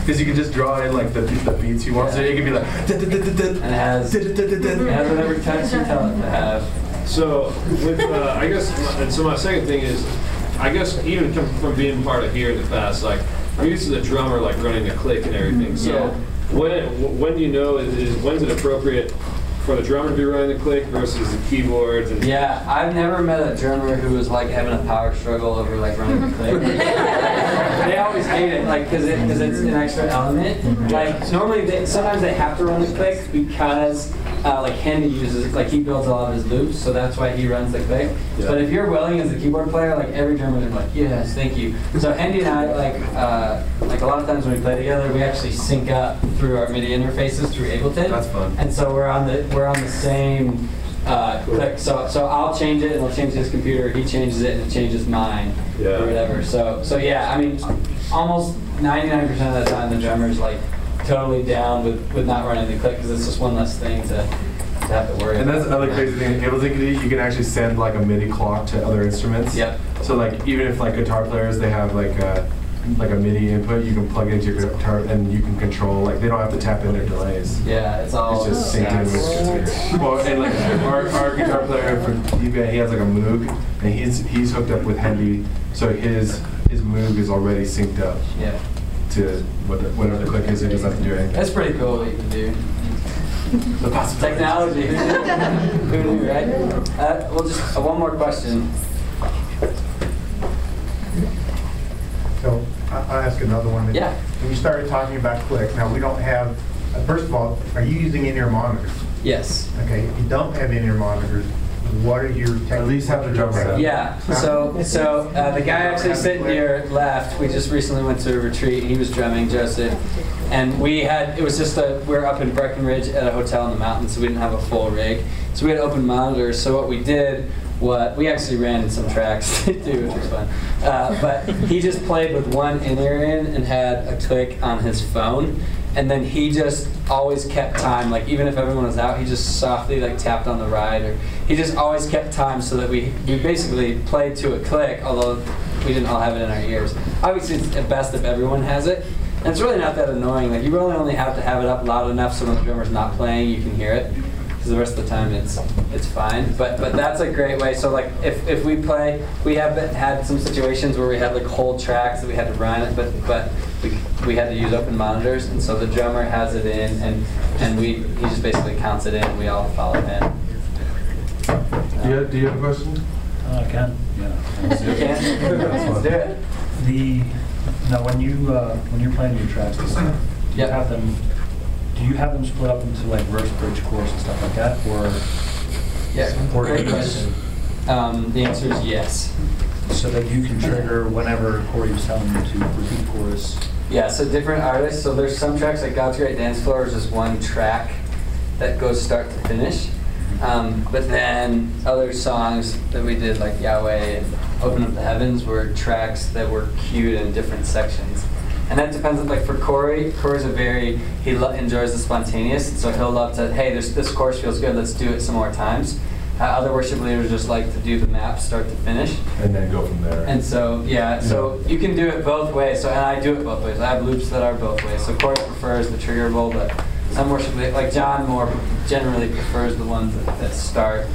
because you can just draw in like the, the beats you want. So it can be like. And it has it has whatever touch you tell it to have. So with uh, I guess my, and so my second thing is, I guess even from being part of here in the past, like I'm used to the drummer like running the click and everything. So Yeah. when when do you know is, is when's it appropriate for the drummer to be running the click versus the keyboards and Yeah, I've never met a drummer who was like having a power struggle over like running the click. they always hate it, like, cause it, cause it's an extra element. Like, normally, they, sometimes they have to run the click because, uh, like, Hendy uses, like, he builds a lot of his loops, so that's why he runs the click. But if you're willing as a keyboard player, like, every drummer is like, yes, thank you. So Hendy and I, like, uh, like a lot of times when we play together, we actually sync up through our MIDI interfaces through Ableton. That's fun. And so we're on the we're on the same uh, click. So so I'll change it and I'll change his computer. He changes it and it changes mine Yeah. or whatever. So so yeah, I mean, almost 99% of the time the drummer's like totally down with, with not running the click because it's just one less thing to, to have to worry. About. And that's the about. crazy thing. Ableton can. You can actually send like a MIDI clock to other instruments. Yep. So like even if like guitar players they have like a like a MIDI input, you can plug into your guitar and you can control like they don't have to tap in their delays. Yeah, it's all It's just synced in with. Well, and like our, our guitar player for DBA, he has like a Moog, and he's he's hooked up with Hendy, so his his Moog is already synced up Yeah. To what the, whatever the click is. He doesn't have to do anything. That's pretty cool what you can do. The possibilities. Technology. Who knew, right? Uh, well, just uh, one more question. So I- I'll ask another one. Yeah. When you started talking about click, now we don't have, uh, first of all, are you using in-ear monitors? Yes. Okay, if you don't have in-ear monitors, what are your? At least have the drum set. Yeah, so, so uh, the guy actually sitting here left, we just recently went to a retreat, he was drumming, Joseph. And we had, it was just a, we are up in Breckenridge at a hotel in the mountains, so we didn't have a full rig. So we had open monitors, so what we did, what, we actually ran some tracks too, which was fun. Uh, but he just played with one in-ear in and had a click on his phone. And then he just always kept time, like even if everyone was out, he just softly like tapped on the ride, or he just always kept time so that we we basically played to a click, although we didn't all have it in our ears. Obviously, it's best if everyone has it, and it's really not that annoying. Like you really only have to have it up loud enough so when the drummer's not playing, you can hear it. Because the rest of the time it's it's fine. But but that's a great way. So like if, if we play, we have been- had some situations where we had like whole tracks that we had to run it, but but we, we had to use open monitors, and so the drummer has it in, and and we he just basically counts it in, and we all follow him. Do you, have, do you have a question? Uh, I can, yeah. You can? Let's do it. The, now, when you, uh, when you're playing your tracks, do you have them, do you have them split up into like verse, bridge, chorus and stuff like that, or? Yeah, or great question. Um, the answer is yes. So that you can trigger whenever Corey's telling you to repeat chorus. Yeah, so different artists. So there's some tracks like God's Great Dance Floor is just one track that goes start to finish. Um, but then other songs that we did like Yahweh and Open Up the Heavens were tracks that were cued in different sections. And that depends on, like for Corey, Corey's a very, he enjoys the spontaneous, so he'll love to, hey, this, this chorus feels good, let's do it some more times. Uh, other worship leaders just like to do the map start to finish. And then go from there. And so, yeah, so you can do it both ways. So, and I do it both ways. I have loops that are both ways. So Corey prefers the trigger triggerable, but some worship, like John more generally prefers the ones that, that start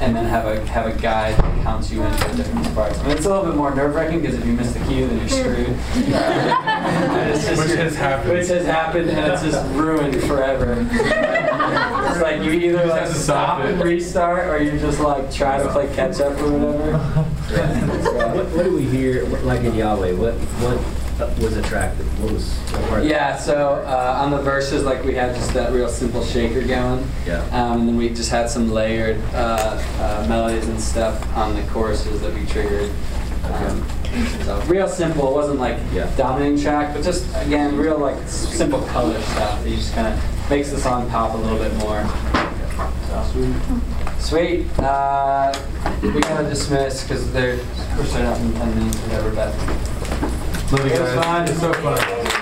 and then have a have a guide that counts you into different parts. I mean, it's a little bit more nerve wracking because if you miss the cue, then you're screwed. And it's just- Which has happened. Which has happened, and it's just ruined forever. it's like you either You like stop stop it. and restart, or you just like try to play catch up or whatever. What, what do we hear, like in Yahweh, what, what was attractive? What was, what part Yeah, so uh, on the verses, like we had just that real simple shaker going. Yeah. Um, and then we just had some layered uh, uh, melodies and stuff on the choruses that we triggered. Um, so real simple. It wasn't like Yeah. dominating track, but just again, real like simple color stuff that just kind of makes the song pop a little bit more. So, sweet. Uh, we gotta dismiss because they're we're starting up in ten minutes whatever. But Love you guys. It's so fun.